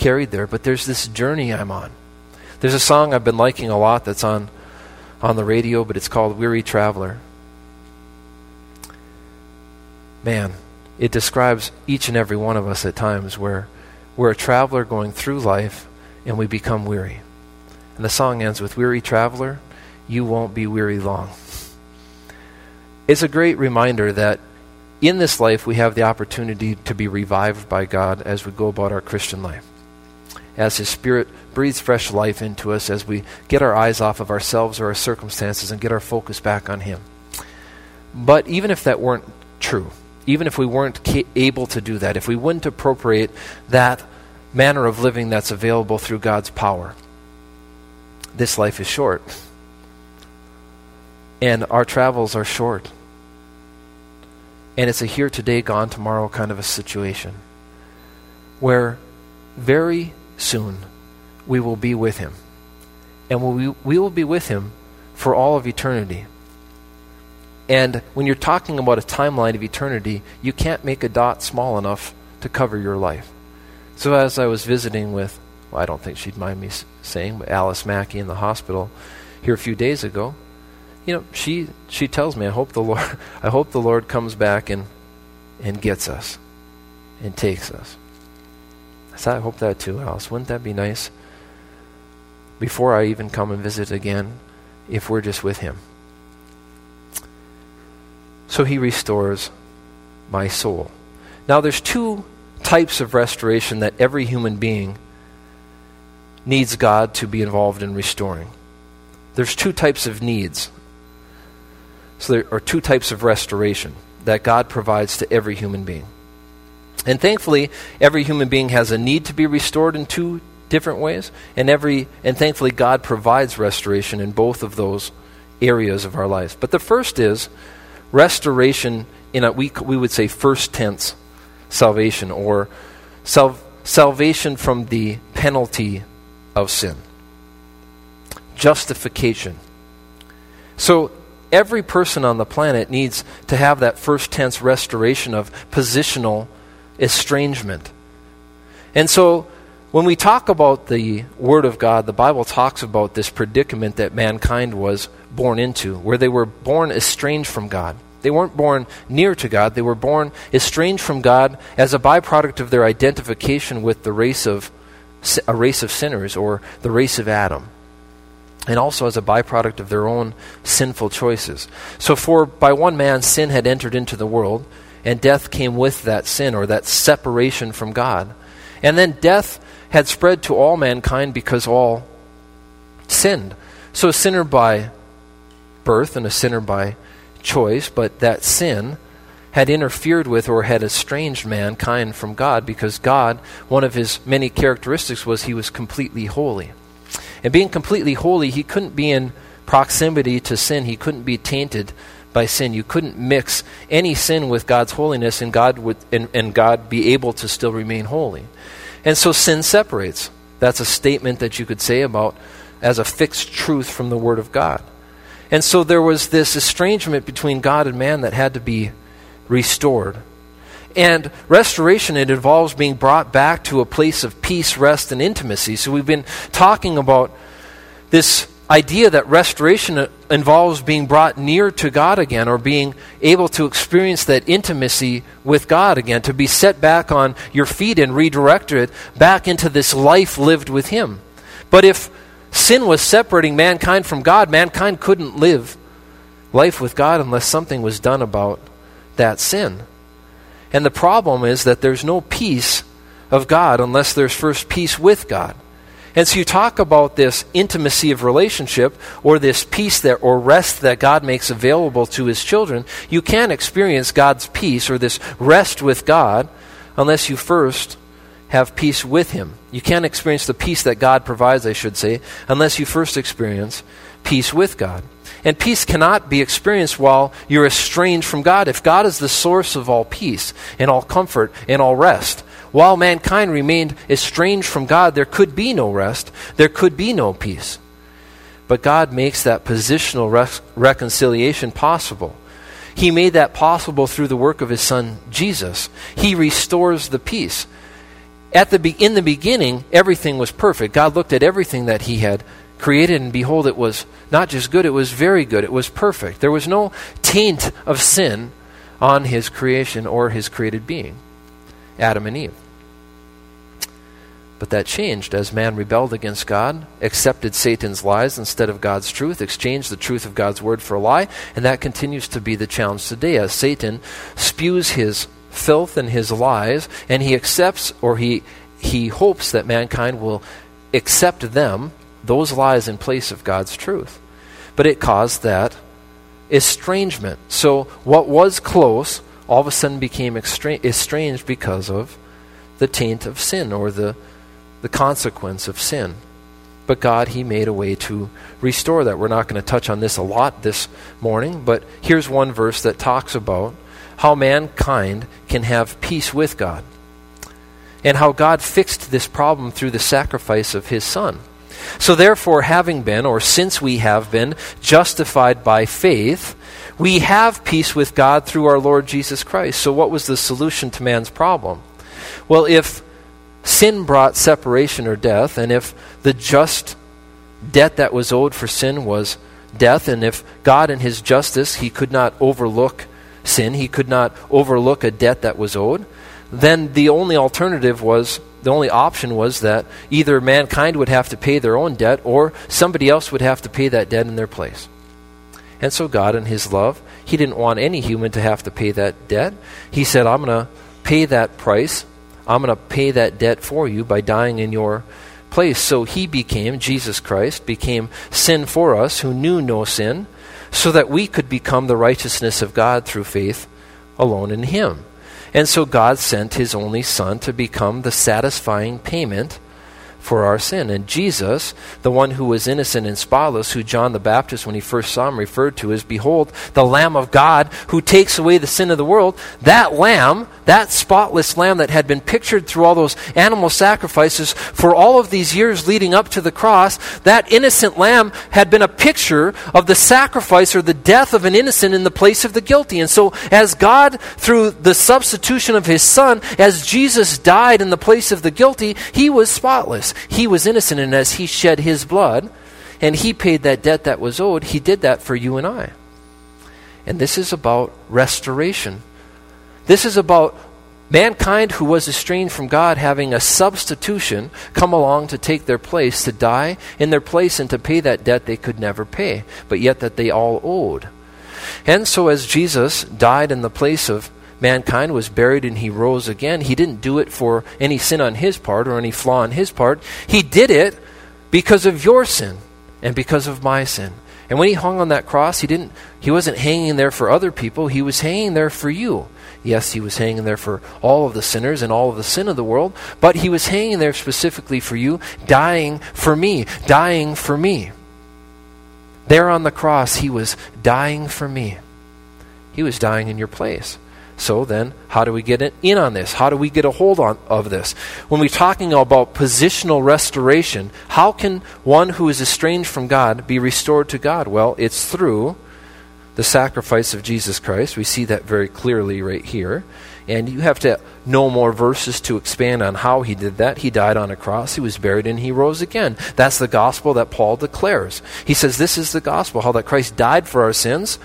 Speaker 1: carried there, but there's this journey I'm on. There's a song I've been liking a lot that's on on the radio, but it's called Weary Traveler. Man, it describes each and every one of us at times where we're a traveler going through life and we become weary. And the song ends with Weary Traveler, you won't be weary long. It's a great reminder that in this life we have the opportunity to be revived by God as we go about our Christian life as His Spirit breathes fresh life into us as we get our eyes off of ourselves or our circumstances and get our focus back on Him. But even if that weren't true, even if we weren't ca- able to do that, if we wouldn't appropriate that manner of living that's available through God's power, this life is short. And our travels are short. And it's a here today, gone tomorrow kind of a situation where very soon we will be with him. And we, we will be with him for all of eternity. And when you're talking about a timeline of eternity, you can't make a dot small enough to cover your life. So as I was visiting with, well, I don't think she'd mind me saying, but Alice Mackey in the hospital here a few days ago, you know, she she tells me, I hope the Lord I hope the Lord comes back and and gets us and takes us. I hope that too, Alice. Wouldn't that be nice? Before I even come and visit again, if we're just with Him. So He restores my soul. Now, there's two types of restoration that every human being needs God to be involved in restoring. There's two types of needs. So there are two types of restoration that God provides to every human being. And thankfully, every human being has a need to be restored in two different ways, and every and thankfully God provides restoration in both of those areas of our lives. But the first is restoration in a we we would say first tense salvation or sal- salvation from the penalty of sin. Justification. So every person on the planet needs to have that first tense restoration of positional estrangement. And so, when we talk about the Word of God, the Bible talks about this predicament that mankind was born into, where they were born estranged from God. They weren't born near to God, they were born estranged from God as a byproduct of their identification with the race of a race of sinners or the race of Adam. And also as a byproduct of their own sinful choices. So for by one man sin had entered into the world, and death came with that sin or that separation from God. And then death had spread to all mankind because all sinned. So a sinner by birth and a sinner by choice, but that sin had interfered with or had estranged mankind from God because God, one of his many characteristics was he was completely holy. And being completely holy, he couldn't be in proximity to sin, he couldn't be tainted by sin. You couldn't mix any sin with God's holiness and God would and, and God be able to still remain holy. And so sin separates. That's a statement that you could say about as a fixed truth from the Word of God. And so there was this estrangement between God and man that had to be restored. And restoration, it involves being brought back to a place of peace, rest, and intimacy. So we've been talking about this idea that restoration involves being brought near to God again or being able to experience that intimacy with God again, to be set back on your feet and redirected back into this life lived with Him. But if sin was separating mankind from God, mankind couldn't live life with God unless something was done about that sin. And the problem is that there's no peace of God unless there's first peace with God. And so you talk about this intimacy of relationship or this peace that or rest that God makes available to his children. You can't experience God's peace or this rest with God unless you first have peace with him. You can't experience the peace that God provides, I should say, unless you first experience peace with God. And peace cannot be experienced while you're estranged from God. If God is the source of all peace and all comfort and all rest, while mankind remained estranged from God, there could be no rest, there could be no peace. But God makes that positional reconciliation possible. He made that possible through the work of His Son, Jesus. He restores the peace. At the be- in the beginning, everything was perfect. God looked at everything that He had created, and behold, it was not just good, it was very good. It was perfect. There was no taint of sin on His creation or His created being. Adam and Eve. But that changed as man rebelled against God, accepted Satan's lies instead of God's truth, exchanged the truth of God's word for a lie, and that continues to be the challenge today as Satan spews his filth and his lies, and he accepts or he he hopes that mankind will accept them, those lies in place of God's truth. But it caused that estrangement. So what was close all of a sudden became estranged because of the taint of sin or the, the consequence of sin. But God, He made a way to restore that. We're not going to touch on this a lot this morning, but here's one verse that talks about how mankind can have peace with God and how God fixed this problem through the sacrifice of His Son. So, therefore, having been, or since we have been, justified by faith, we have peace with God through our Lord Jesus Christ. So, what was the solution to man's problem? Well, if sin brought separation or death, and if the just debt that was owed for sin was death, and if God in his justice, he could not overlook sin, he could not overlook a debt that was owed, then the only alternative was the only option was that either mankind would have to pay their own debt or somebody else would have to pay that debt in their place. And so, God, in His love, He didn't want any human to have to pay that debt. He said, I'm going to pay that price. I'm going to pay that debt for you by dying in your place. So He became, Jesus Christ, became sin for us who knew no sin, so that we could become the righteousness of God through faith alone in Him. And so God sent His only Son to become the satisfying payment for our sin. And Jesus, the one who was innocent and spotless, who John the Baptist, when he first saw him, referred to as, Behold, the Lamb of God who takes away the sin of the world, that Lamb, that spotless Lamb that had been pictured through all those animal sacrifices for all of these years leading up to the cross, that innocent Lamb had been a picture of the sacrifice or the death of an innocent in the place of the guilty. And so, as God, through the substitution of his Son, as Jesus died in the place of the guilty, he was spotless. He was innocent, and as He shed His blood and He paid that debt that was owed, He did that for you and I. And this is about restoration. This is about mankind who was estranged from God having a substitution come along to take their place, to die in their place, and to pay that debt they could never pay, but yet that they all owed. And so, as Jesus died in the place of mankind was buried and he rose again, he didn't do it for any sin on his part or any flaw on his part. He did it because of your sin and because of my sin. And when he hung on that cross, he didn't he wasn't hanging there for other people, he was hanging there for you. Yes, he was hanging there for all of the sinners and all of the sin of the world, but he was hanging there specifically for you, dying for me, dying for me. There on the cross, he was dying for me. He was dying in your place So then, how do we get in on this? How do we get a hold on, of this? When we're talking about positional restoration, how can one who is estranged from God be restored to God? Well, it's through the sacrifice of Jesus Christ. We see that very clearly right here. And you have to know more verses to expand on how he did that. He died on a cross, he was buried, and he rose again. That's the gospel that Paul declares. He says, This is the gospel, how that Christ died for our sins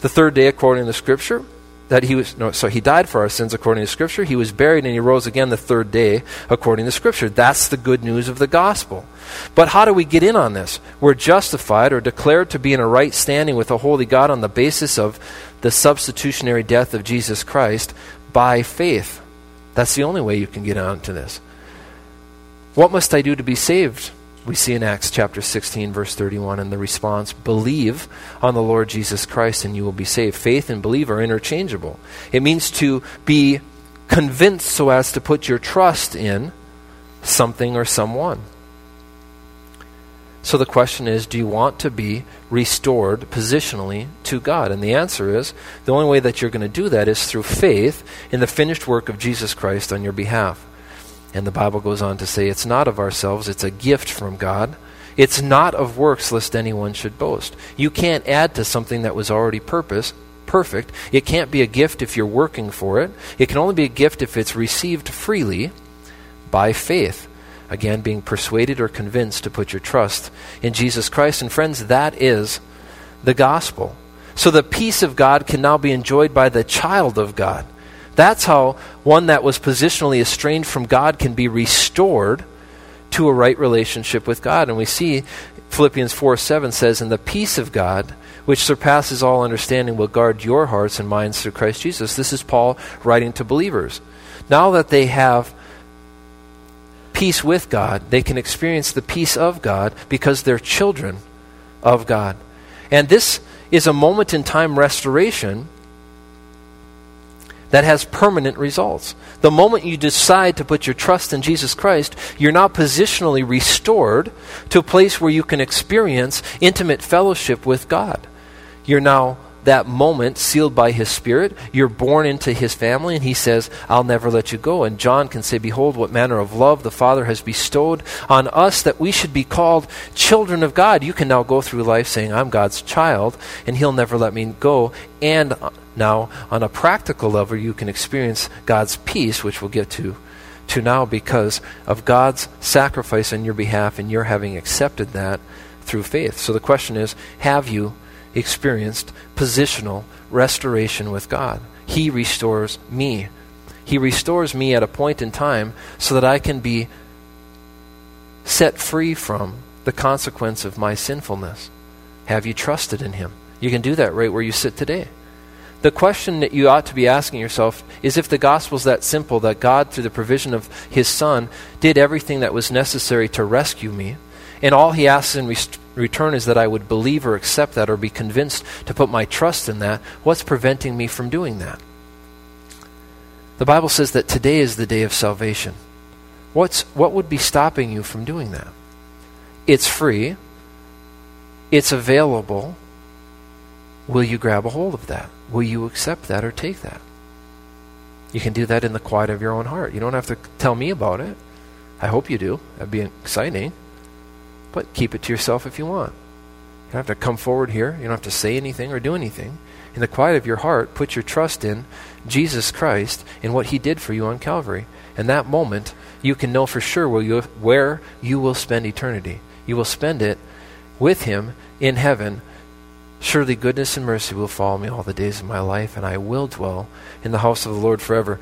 Speaker 1: the third day according to Scripture that he was no so he died for our sins according to scripture. He was buried and he rose again the third day according to scripture. That's the good news of the gospel. But how do we get in on this? We're justified or declared to be in a right standing with a holy god on the basis of the substitutionary death of jesus christ by faith. That's the only way you can get onto this. What must i do to be saved we see in Acts chapter 16, verse 31, and the response believe on the Lord Jesus Christ and you will be saved. Faith and believe are interchangeable. It means to be convinced so as to put your trust in something or someone. So the question is do you want to be restored positionally to God? And the answer is the only way that you're going to do that is through faith in the finished work of Jesus Christ on your behalf. And the Bible goes on to say, It's not of ourselves, it's a gift from God. It's not of works, lest anyone should boast. You can't add to something that was already purpose, perfect. It can't be a gift if you're working for it. It can only be a gift if it's received freely by faith. Again, being persuaded or convinced to put your trust in Jesus Christ. And friends, that is the gospel. So the peace of God can now be enjoyed by the child of God. That's how one that was positionally estranged from God can be restored to a right relationship with God. And we see Philippians 4 7 says, And the peace of God, which surpasses all understanding, will guard your hearts and minds through Christ Jesus. This is Paul writing to believers. Now that they have peace with God, they can experience the peace of God because they're children of God. And this is a moment in time restoration that has permanent results. The moment you decide to put your trust in Jesus Christ, you're now positionally restored to a place where you can experience intimate fellowship with God. You're now that moment sealed by his spirit you're born into his family and he says i'll never let you go. And john can say behold what manner of love the father has bestowed on us that we should be called children of god. You can now go through life saying i'm god's child and he'll never let me go. And uh, now, on a practical level, you can experience God's peace, which we'll get to, to now because of God's sacrifice on your behalf and you're having accepted that through faith. So the question is have you experienced positional restoration with God? He restores me. He restores me at a point in time so that I can be set free from the consequence of my sinfulness. Have you trusted in Him? You can do that right where you sit today. The question that you ought to be asking yourself is if the gospel is that simple that God, through the provision of his Son, did everything that was necessary to rescue me, and all he asks in rest- return is that I would believe or accept that or be convinced to put my trust in that, what's preventing me from doing that? The Bible says that today is the day of salvation. What's, what would be stopping you from doing that? It's free, it's available. Will you grab a hold of that? Will you accept that or take that? You can do that in the quiet of your own heart. You don't have to tell me about it. I hope you do. That'd be exciting. But keep it to yourself if you want. You don't have to come forward here. You don't have to say anything or do anything. In the quiet of your heart, put your trust in Jesus Christ and what He did for you on Calvary. In that moment, you can know for sure where you, where you will spend eternity. You will spend it with Him in heaven Surely goodness and mercy will follow me all the days of my life, and I will dwell in the house of the Lord forever.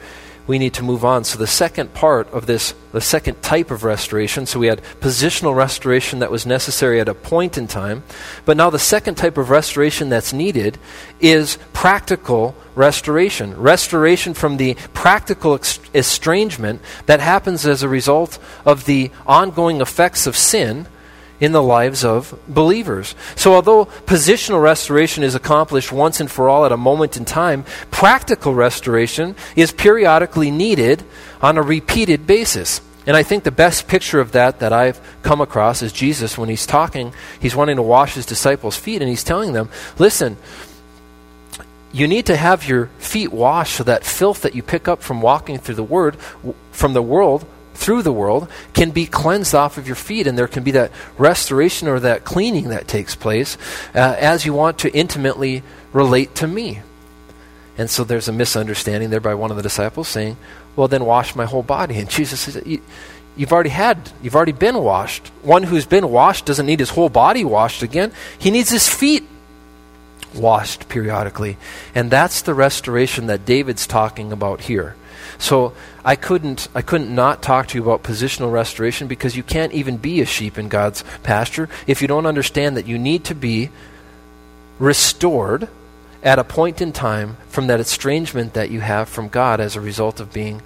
Speaker 1: We need to move on. So, the second part of this, the second type of restoration, so we had positional restoration that was necessary at a point in time. But now, the second type of restoration that's needed is practical restoration. Restoration from the practical estrangement that happens as a result of the ongoing effects of sin in the lives of believers. So, although positional restoration is accomplished once and for all at a moment in time, practical restoration is periodically needed on a repeated basis. And I think the best picture of that that I've come across is Jesus when he's talking, he's wanting to wash his disciples' feet, and he's telling them, listen, you need to have your feet washed so that filth that you pick up from walking through the word from the world through the world can be cleansed off of your feet and there can be that restoration or that cleaning that takes place uh, as you want to intimately relate to me and so there's a misunderstanding there by one of the disciples saying well then wash my whole body and jesus says you've already had you've already been washed one who's been washed doesn't need his whole body washed again he needs his feet washed periodically. And that's the restoration that David's talking about here. So I couldn't I couldn't not talk to you about positional restoration because you can't even be a sheep in God's pasture if you don't understand that you need to be restored at a point in time from that estrangement that you have from God as a result of being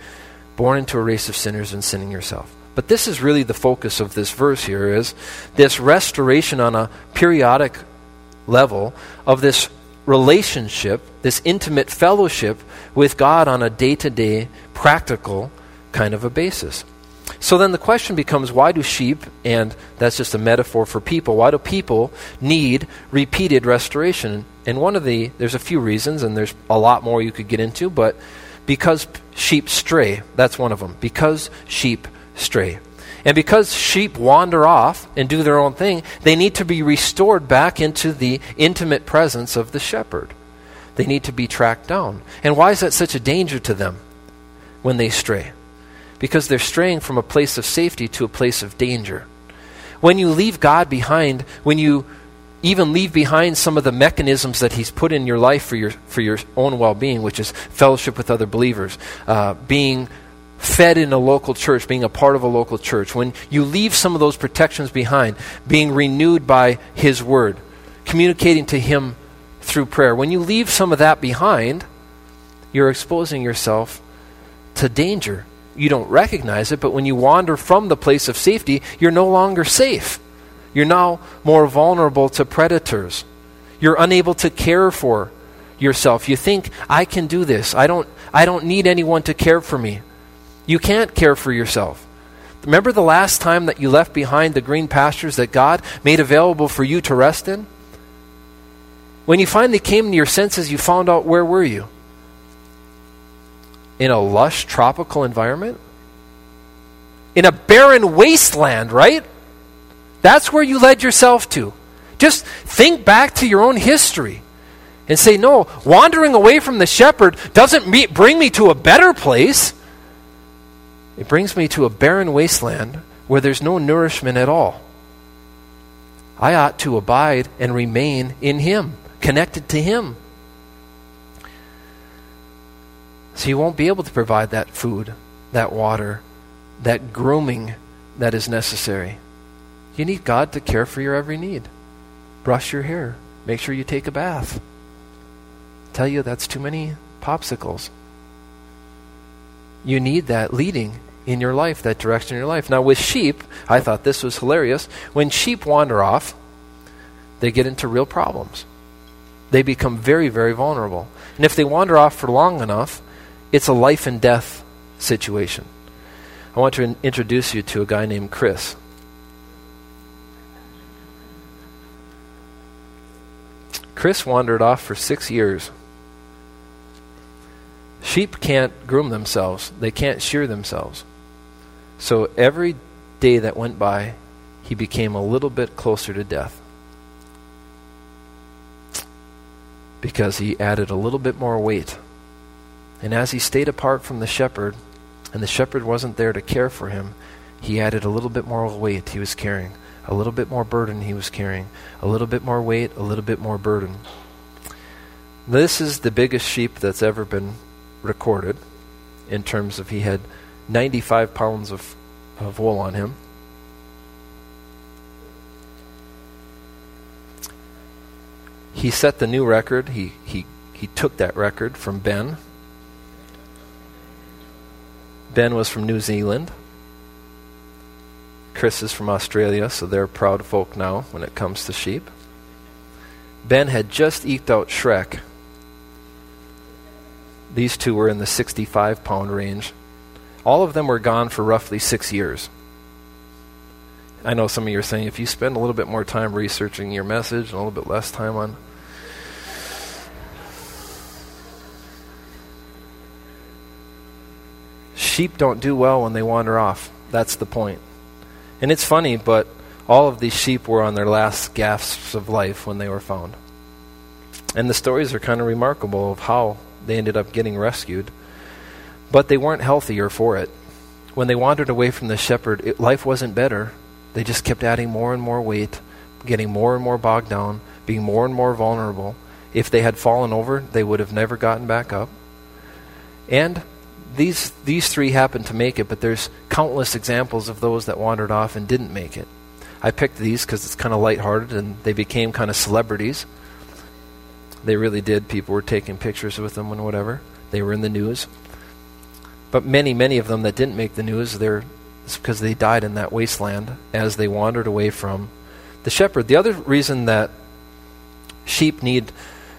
Speaker 1: born into a race of sinners and sinning yourself. But this is really the focus of this verse here is this restoration on a periodic level of this relationship, this intimate fellowship with God on a day to day, practical kind of a basis. So then the question becomes why do sheep, and that's just a metaphor for people, why do people need repeated restoration? And one of the, there's a few reasons, and there's a lot more you could get into, but because sheep stray, that's one of them. Because sheep stray. And because sheep wander off and do their own thing, they need to be restored back into the intimate presence of the shepherd. They need to be tracked down. And why is that such a danger to them when they stray? Because they're straying from a place of safety to a place of danger. When you leave God behind, when you even leave behind some of the mechanisms that He's put in your life for your, for your own well being, which is fellowship with other believers, uh, being fed in a local church, being a part of a local church, when you leave some of those protections behind, being renewed by His Word, communicating to Him through prayer, when you leave some of that behind, you're exposing yourself to danger. You don't recognize it, but when you wander from the place of safety, you're no longer safe. You're now more vulnerable to predators. You're unable to care for yourself. You think, I can do this. I don't, I don't need anyone to care for me. You can't care for yourself. Remember the last time that you left behind the green pastures that God made available for you to rest in? When you finally came to your senses, you found out where were you? In a lush tropical environment? In a barren wasteland, right? That's where you led yourself to. Just think back to your own history and say, no, wandering away from the shepherd doesn't bring me to a better place. It brings me to a barren wasteland where there's no nourishment at all. I ought to abide and remain in Him, connected to Him. So you won't be able to provide that food, that water, that grooming that is necessary. You need God to care for your every need. Brush your hair. Make sure you take a bath. Tell you that's too many popsicles. You need that leading in your life, that direction in your life. Now, with sheep, I thought this was hilarious. When sheep wander off, they get into real problems. They become very, very vulnerable. And if they wander off for long enough, it's a life and death situation. I want to in- introduce you to a guy named Chris. Chris wandered off for six years. Sheep can't groom themselves, they can't shear themselves. So every day that went by, he became a little bit closer to death. Because he added a little bit more weight. And as he stayed apart from the shepherd, and the shepherd wasn't there to care for him, he added a little bit more weight he was carrying, a little bit more burden he was carrying, a little bit more weight, a little bit more burden. This is the biggest sheep that's ever been recorded in terms of he had 95 pounds of, of wool on him. He set the new record. He, he, he took that record from Ben. Ben was from New Zealand. Chris is from Australia, so they're proud folk now when it comes to sheep. Ben had just eked out Shrek. These two were in the 65 pound range. All of them were gone for roughly six years. I know some of you are saying if you spend a little bit more time researching your message and a little bit less time on. Sheep don't do well when they wander off. That's the point. And it's funny, but all of these sheep were on their last gasps of life when they were found. And the stories are kind of remarkable of how they ended up getting rescued. But they weren't healthier for it. When they wandered away from the shepherd, it, life wasn't better. They just kept adding more and more weight, getting more and more bogged down, being more and more vulnerable. If they had fallen over, they would have never gotten back up. And these, these three happened to make it, but there's countless examples of those that wandered off and didn't make it. I picked these because it's kind of lighthearted and they became kind of celebrities. They really did. People were taking pictures with them and whatever. They were in the news. But many, many of them that didn't make the news, they're it's because they died in that wasteland as they wandered away from the shepherd. The other reason that sheep need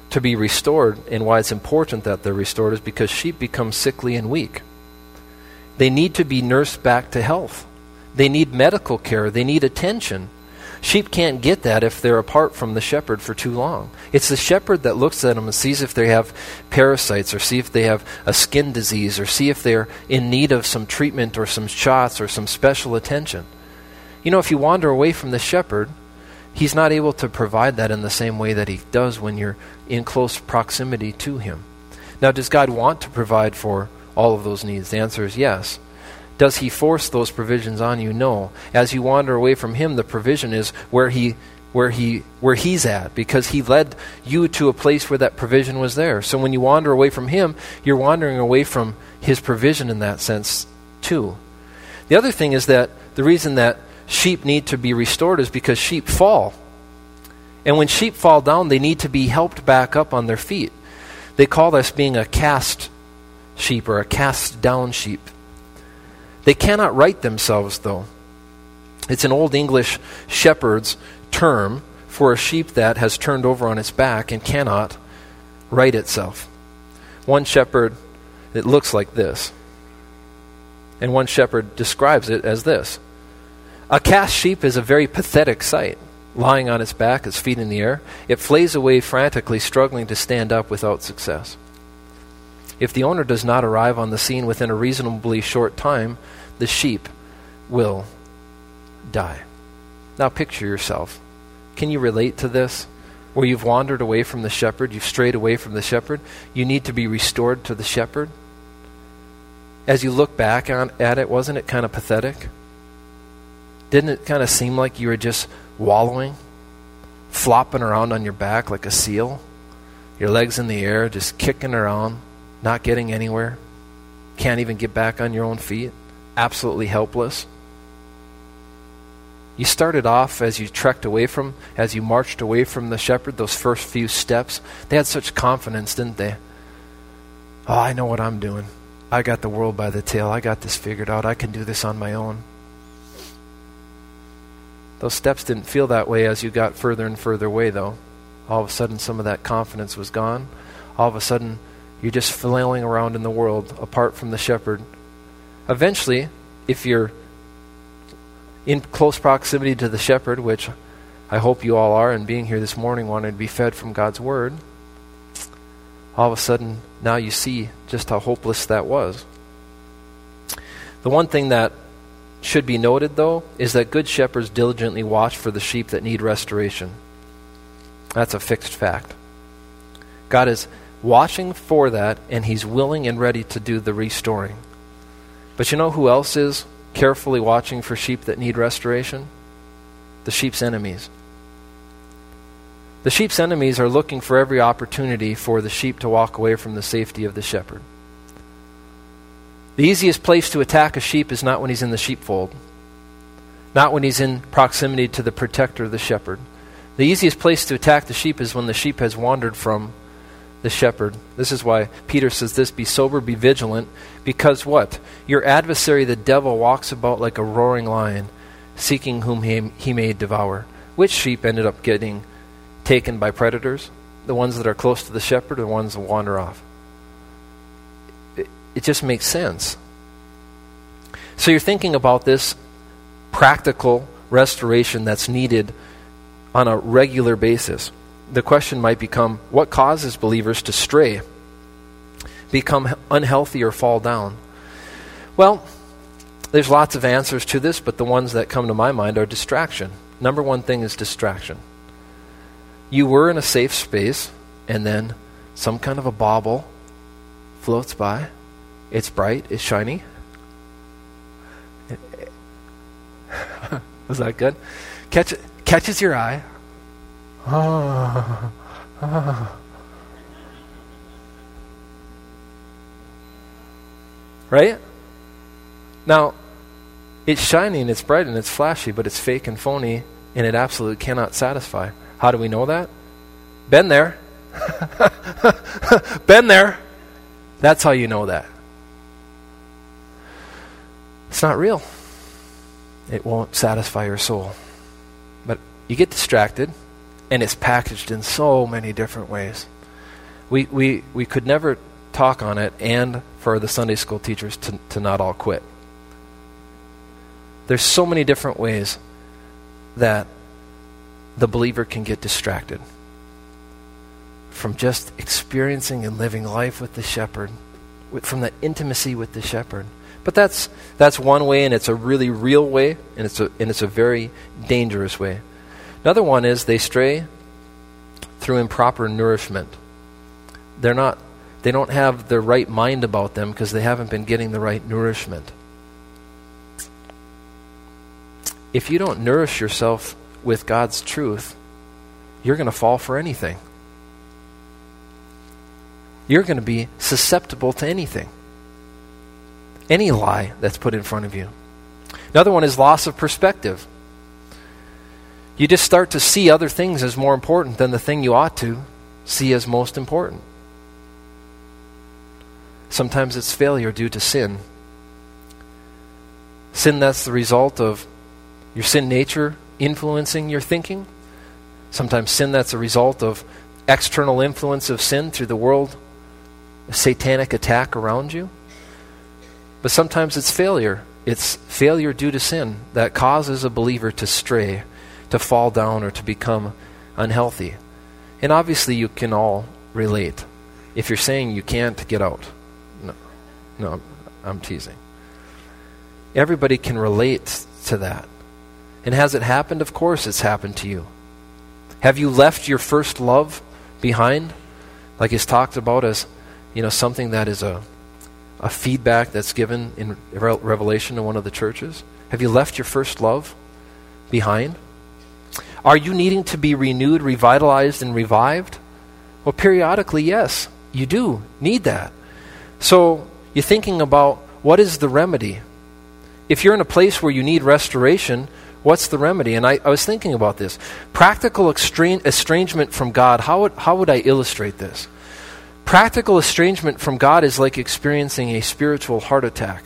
Speaker 1: to be restored and why it's important that they're restored is because sheep become sickly and weak. They need to be nursed back to health. They need medical care. They need attention. Sheep can't get that if they're apart from the shepherd for too long. It's the shepherd that looks at them and sees if they have parasites or see if they have a skin disease or see if they're in need of some treatment or some shots or some special attention. You know, if you wander away from the shepherd, he's not able to provide that in the same way that he does when you're in close proximity to him. Now, does God want to provide for all of those needs? The answer is yes. Does he force those provisions on you? No. As you wander away from him, the provision is where he where he where he's at because he led you to a place where that provision was there. So when you wander away from him, you're wandering away from his provision in that sense too. The other thing is that the reason that sheep need to be restored is because sheep fall. And when sheep fall down, they need to be helped back up on their feet. They call this being a cast sheep or a cast down sheep. They cannot right themselves, though. It's an Old English shepherd's term for a sheep that has turned over on its back and cannot right itself. One shepherd, it looks like this. And one shepherd describes it as this A cast sheep is a very pathetic sight. Lying on its back, its feet in the air, it flays away frantically, struggling to stand up without success. If the owner does not arrive on the scene within a reasonably short time, the sheep will die. Now picture yourself. Can you relate to this? Where you've wandered away from the shepherd, you've strayed away from the shepherd, you need to be restored to the shepherd. As you look back on, at it, wasn't it kind of pathetic? Didn't it kind of seem like you were just wallowing, flopping around on your back like a seal, your legs in the air, just kicking around? Not getting anywhere, can't even get back on your own feet, absolutely helpless. You started off as you trekked away from, as you marched away from the shepherd, those first few steps. They had such confidence, didn't they? Oh, I know what I'm doing. I got the world by the tail. I got this figured out. I can do this on my own. Those steps didn't feel that way as you got further and further away, though. All of a sudden, some of that confidence was gone. All of a sudden, you're just flailing around in the world apart from the shepherd. Eventually, if you're in close proximity to the shepherd, which I hope you all are, and being here this morning wanting to be fed from God's word, all of a sudden now you see just how hopeless that was. The one thing that should be noted, though, is that good shepherds diligently watch for the sheep that need restoration. That's a fixed fact. God is watching for that, and he's willing and ready to do the restoring. But you know who else is carefully watching for sheep that need restoration? The sheep's enemies. The sheep's enemies are looking for every opportunity for the sheep to walk away from the safety of the shepherd. The easiest place to attack a sheep is not when he's in the sheepfold, not when he's in proximity to the protector, the shepherd. The easiest place to attack the sheep is when the sheep has wandered from the shepherd. This is why Peter says this be sober, be vigilant, because what? Your adversary, the devil, walks about like a roaring lion, seeking whom he, he may devour. Which sheep ended up getting taken by predators? The ones that are close to the shepherd the ones that wander off? It, it just makes sense. So you're thinking about this practical restoration that's needed on a regular basis the question might become what causes believers to stray, become unhealthy, or fall down? Well, there's lots of answers to this, but the ones that come to my mind are distraction. Number one thing is distraction. You were in a safe space, and then some kind of a bauble floats by. It's bright, it's shiny. Was that good? Catch, catches your eye. Ah. Right? Now, it's shiny and it's bright and it's flashy, but it's fake and phony and it absolutely cannot satisfy. How do we know that? Been there. Been there. That's how you know that. It's not real. It won't satisfy your soul. But you get distracted, and it's packaged in so many different ways. We, we, we could never talk on it and for the Sunday school teachers to, to not all quit. There's so many different ways that the believer can get distracted from just experiencing and living life with the shepherd, with, from that intimacy with the shepherd. But that's, that's one way, and it's a really real way, and it's a, and it's a very dangerous way. Another one is they stray through improper nourishment. They're not, they don't have the right mind about them because they haven't been getting the right nourishment. If you don't nourish yourself with God's truth, you're going to fall for anything. You're going to be susceptible to anything, any lie that's put in front of you. Another one is loss of perspective. You just start to see other things as more important than the thing you ought to see as most important. Sometimes it's failure due to sin. Sin that's the result of your sin nature influencing your thinking. Sometimes sin that's a result of external influence of sin through the world, a satanic attack around you. But sometimes it's failure. It's failure due to sin that causes a believer to stray, to fall down, or to become unhealthy. And obviously, you can all relate. If you're saying you can't get out, no, no, I'm teasing. Everybody can relate to that. And has it happened? Of course it's happened to you. Have you left your first love behind? Like is talked about as, you know, something that is a, a feedback that's given in Revelation to one of the churches? Have you left your first love behind? Are you needing to be renewed, revitalized, and revived? Well, periodically, yes, you do need that. So you're thinking about what is the remedy? If you're in a place where you need restoration, What's the remedy? And I, I was thinking about this. Practical estrangement from God, how would, how would I illustrate this? Practical estrangement from God is like experiencing a spiritual heart attack.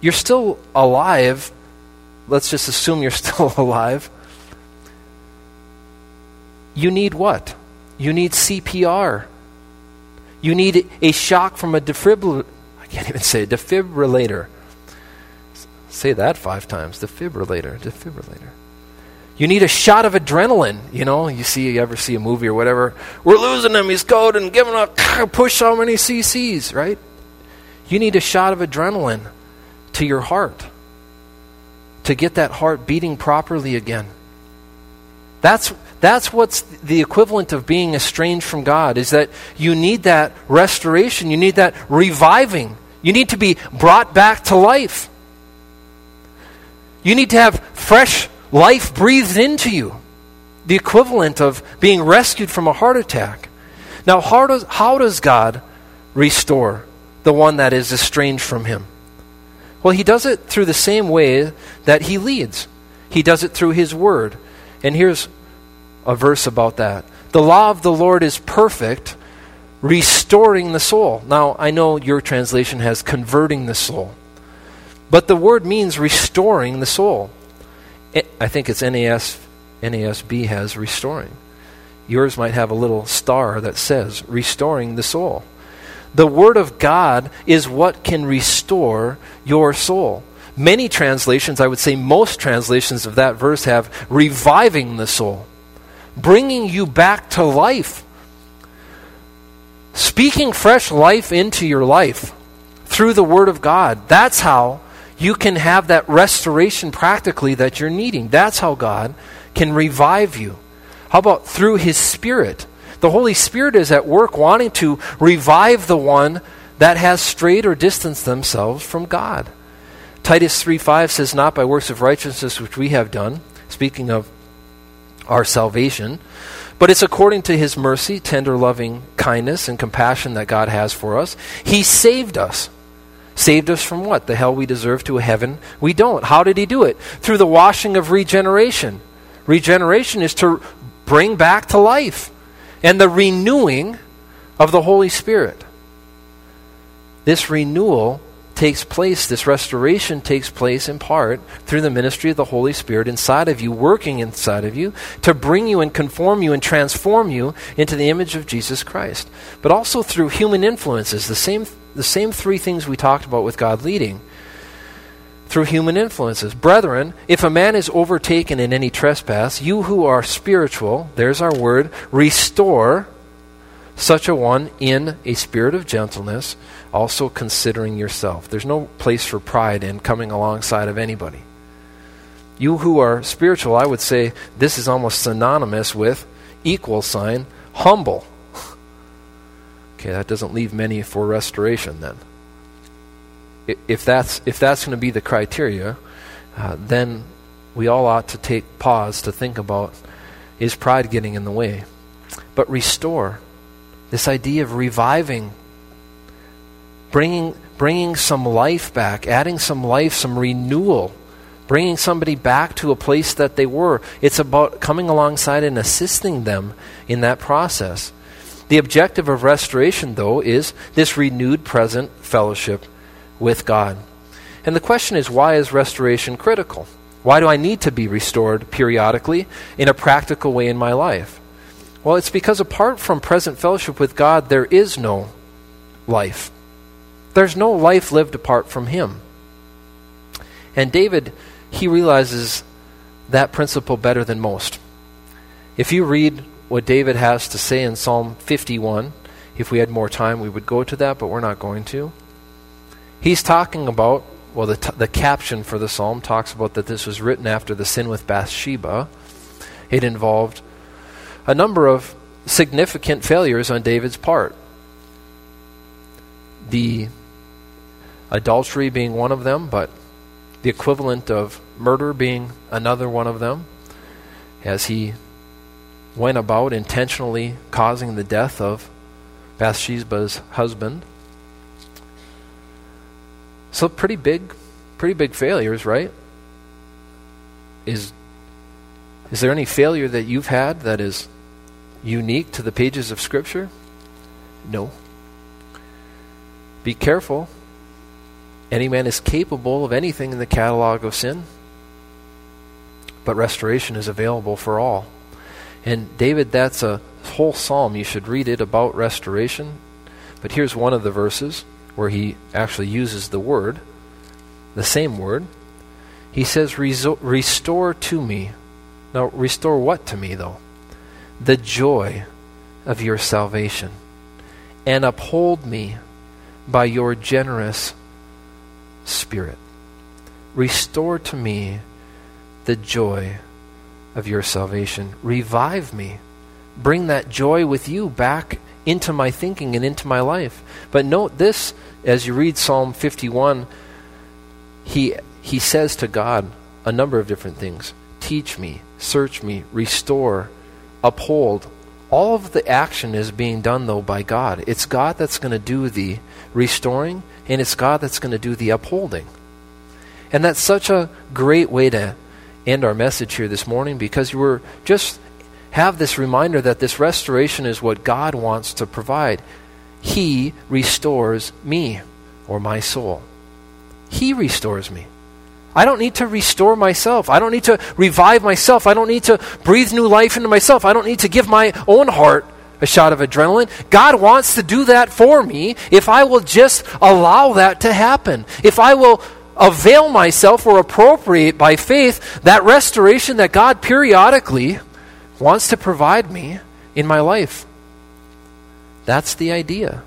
Speaker 1: You're still alive. Let's just assume you're still alive. You need what? You need CPR. You need a shock from a defibrillator. I can't even say defibrillator. Say that five times. Defibrillator, defibrillator. You need a shot of adrenaline. You know, you see, you ever see a movie or whatever. We're losing him. He's going and giving a push so many cc's, right? You need a shot of adrenaline to your heart to get that heart beating properly again. That's, that's what's the equivalent of being estranged from God, is that you need that restoration. You need that reviving. You need to be brought back to life. You need to have fresh life breathed into you, the equivalent of being rescued from a heart attack. Now, how does, how does God restore the one that is estranged from Him? Well, He does it through the same way that He leads. He does it through His Word. And here's a verse about that. The law of the Lord is perfect, restoring the soul. Now, I know your translation has converting the soul. But the word means restoring the soul. I think it's NAS, NASB has restoring. Yours might have a little star that says restoring the soul. The Word of God is what can restore your soul. Many translations, I would say most translations of that verse have reviving the soul, bringing you back to life, speaking fresh life into your life through the Word of God. That's how you can have that restoration practically that you're needing. That's how God can revive you. How about through His Spirit? The Holy Spirit is at work wanting to revive the one that has strayed or distanced themselves from God. Titus 3:5 says not by works of righteousness which we have done, speaking of our salvation, but it's according to his mercy, tender loving kindness and compassion that God has for us. He saved us. Saved us from what? The hell we deserve to a heaven we don't. How did he do it? Through the washing of regeneration. Regeneration is to bring back to life and the renewing of the Holy Spirit. This renewal takes place, this restoration takes place in part through the ministry of the Holy Spirit inside of you, working inside of you to bring you and conform you and transform you into the image of Jesus Christ. But also through human influences, the same, the same three things we talked about with God leading. Through human influences. Brethren, if a man is overtaken in any trespass, you who are spiritual, there's our word, restore such a one in a spirit of gentleness, also considering yourself. There's no place for pride in coming alongside of anybody. You who are spiritual, I would say this is almost synonymous with equal sign humble. okay, that doesn't leave many for restoration then. If that's, if that's going to be the criteria, uh, then we all ought to take pause to think about is pride getting in the way? But restore this idea of reviving, bringing, bringing some life back, adding some life, some renewal, bringing somebody back to a place that they were. It's about coming alongside and assisting them in that process. The objective of restoration, though, is this renewed present fellowship with God. And the question is why is restoration critical? Why do I need to be restored periodically in a practical way in my life? Well, it's because apart from present fellowship with God, there is no life. There's no life lived apart from Him. And David, he realizes that principle better than most. If you read what David has to say in Psalm 51, if we had more time, we would go to that, but we're not going to. He's talking about, well, the, t- the caption for the psalm talks about that this was written after the sin with Bathsheba. It involved a number of significant failures on David's part. The adultery being one of them, but the equivalent of murder being another one of them, as he went about intentionally causing the death of Bathsheba's husband. So pretty big, pretty big failures, right? Is is there any failure that you've had that is unique to the pages of Scripture? No. Be careful. Any man is capable of anything in the catalog of sin, but restoration is available for all. And David, that's a whole psalm. You should read it about restoration. But here's one of the verses where he actually uses the word, the same word. He says, Restore to me now, restore what to me, though? The joy of your salvation. And uphold me by your generous spirit. Restore to me the joy of your salvation. Revive me. Bring that joy with you back into my thinking and into my life. But note this as you read Psalm 51, he, he says to God a number of different things Teach me, search me, restore, uphold. All of the action is being done, though, by God. It's God that's going to do the restoring, and it's God that's going to do the upholding. And that's such a great way to end our message here this morning because you were just have this reminder that this restoration is what God wants to provide. He restores me or my soul. He restores me. I don't need to restore myself. I don't need to revive myself. I don't need to breathe new life into myself. I don't need to give my own heart a shot of adrenaline. God wants to do that for me if I will just allow that to happen. If I will avail myself or appropriate by faith that restoration that God periodically wants to provide me in my life. That's the idea.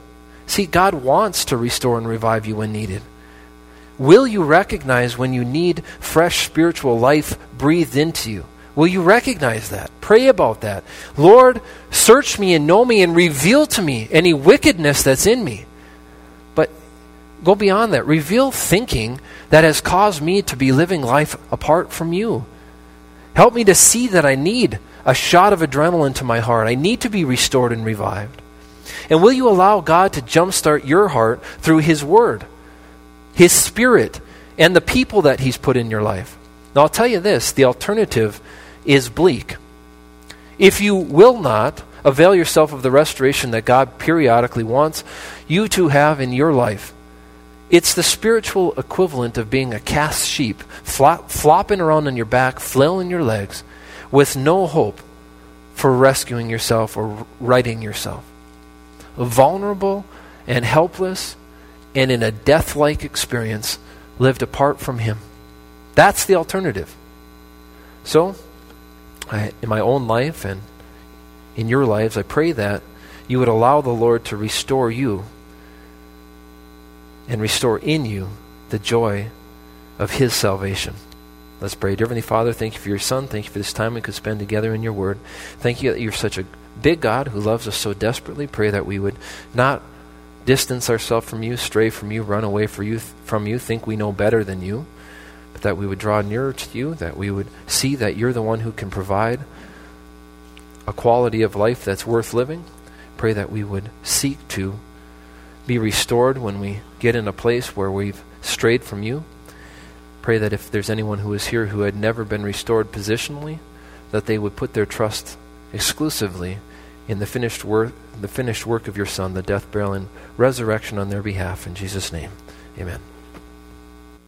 Speaker 1: See, God wants to restore and revive you when needed. Will you recognize when you need fresh spiritual life breathed into you? Will you recognize that? Pray about that. Lord, search me and know me and reveal to me any wickedness that's in me. But go beyond that. Reveal thinking that has caused me to be living life apart from you. Help me to see that I need a shot of adrenaline to my heart. I need to be restored and revived. And will you allow God to jumpstart your heart through His Word, His Spirit, and the people that He's put in your life? Now, I'll tell you this the alternative is bleak. If you will not avail yourself of the restoration that God periodically wants you to have in your life, it's the spiritual equivalent of being a cast sheep, flop, flopping around on your back, flailing your legs, with no hope for rescuing yourself or righting yourself. Vulnerable and helpless and in a death like experience lived apart from Him. That's the alternative. So, I, in my own life and in your lives, I pray that you would allow the Lord to restore you and restore in you the joy of His salvation. Let's pray. Dear Heavenly Father, thank you for your Son. Thank you for this time we could spend together in your Word. Thank you that you're such a big God who loves us so desperately. Pray that we would not distance ourselves from you, stray from you, run away you, from you, think we know better than you but that we would draw nearer to you, that we would see that you're the one who can provide a quality of life that's worth living. Pray that we would seek to be restored when we get in a place where we've strayed from you. Pray that if there's anyone who is here who had never been restored positionally, that they would put their trust exclusively in the finished work the finished work of your son, the death, burial, and resurrection on their behalf. In Jesus' name. Amen.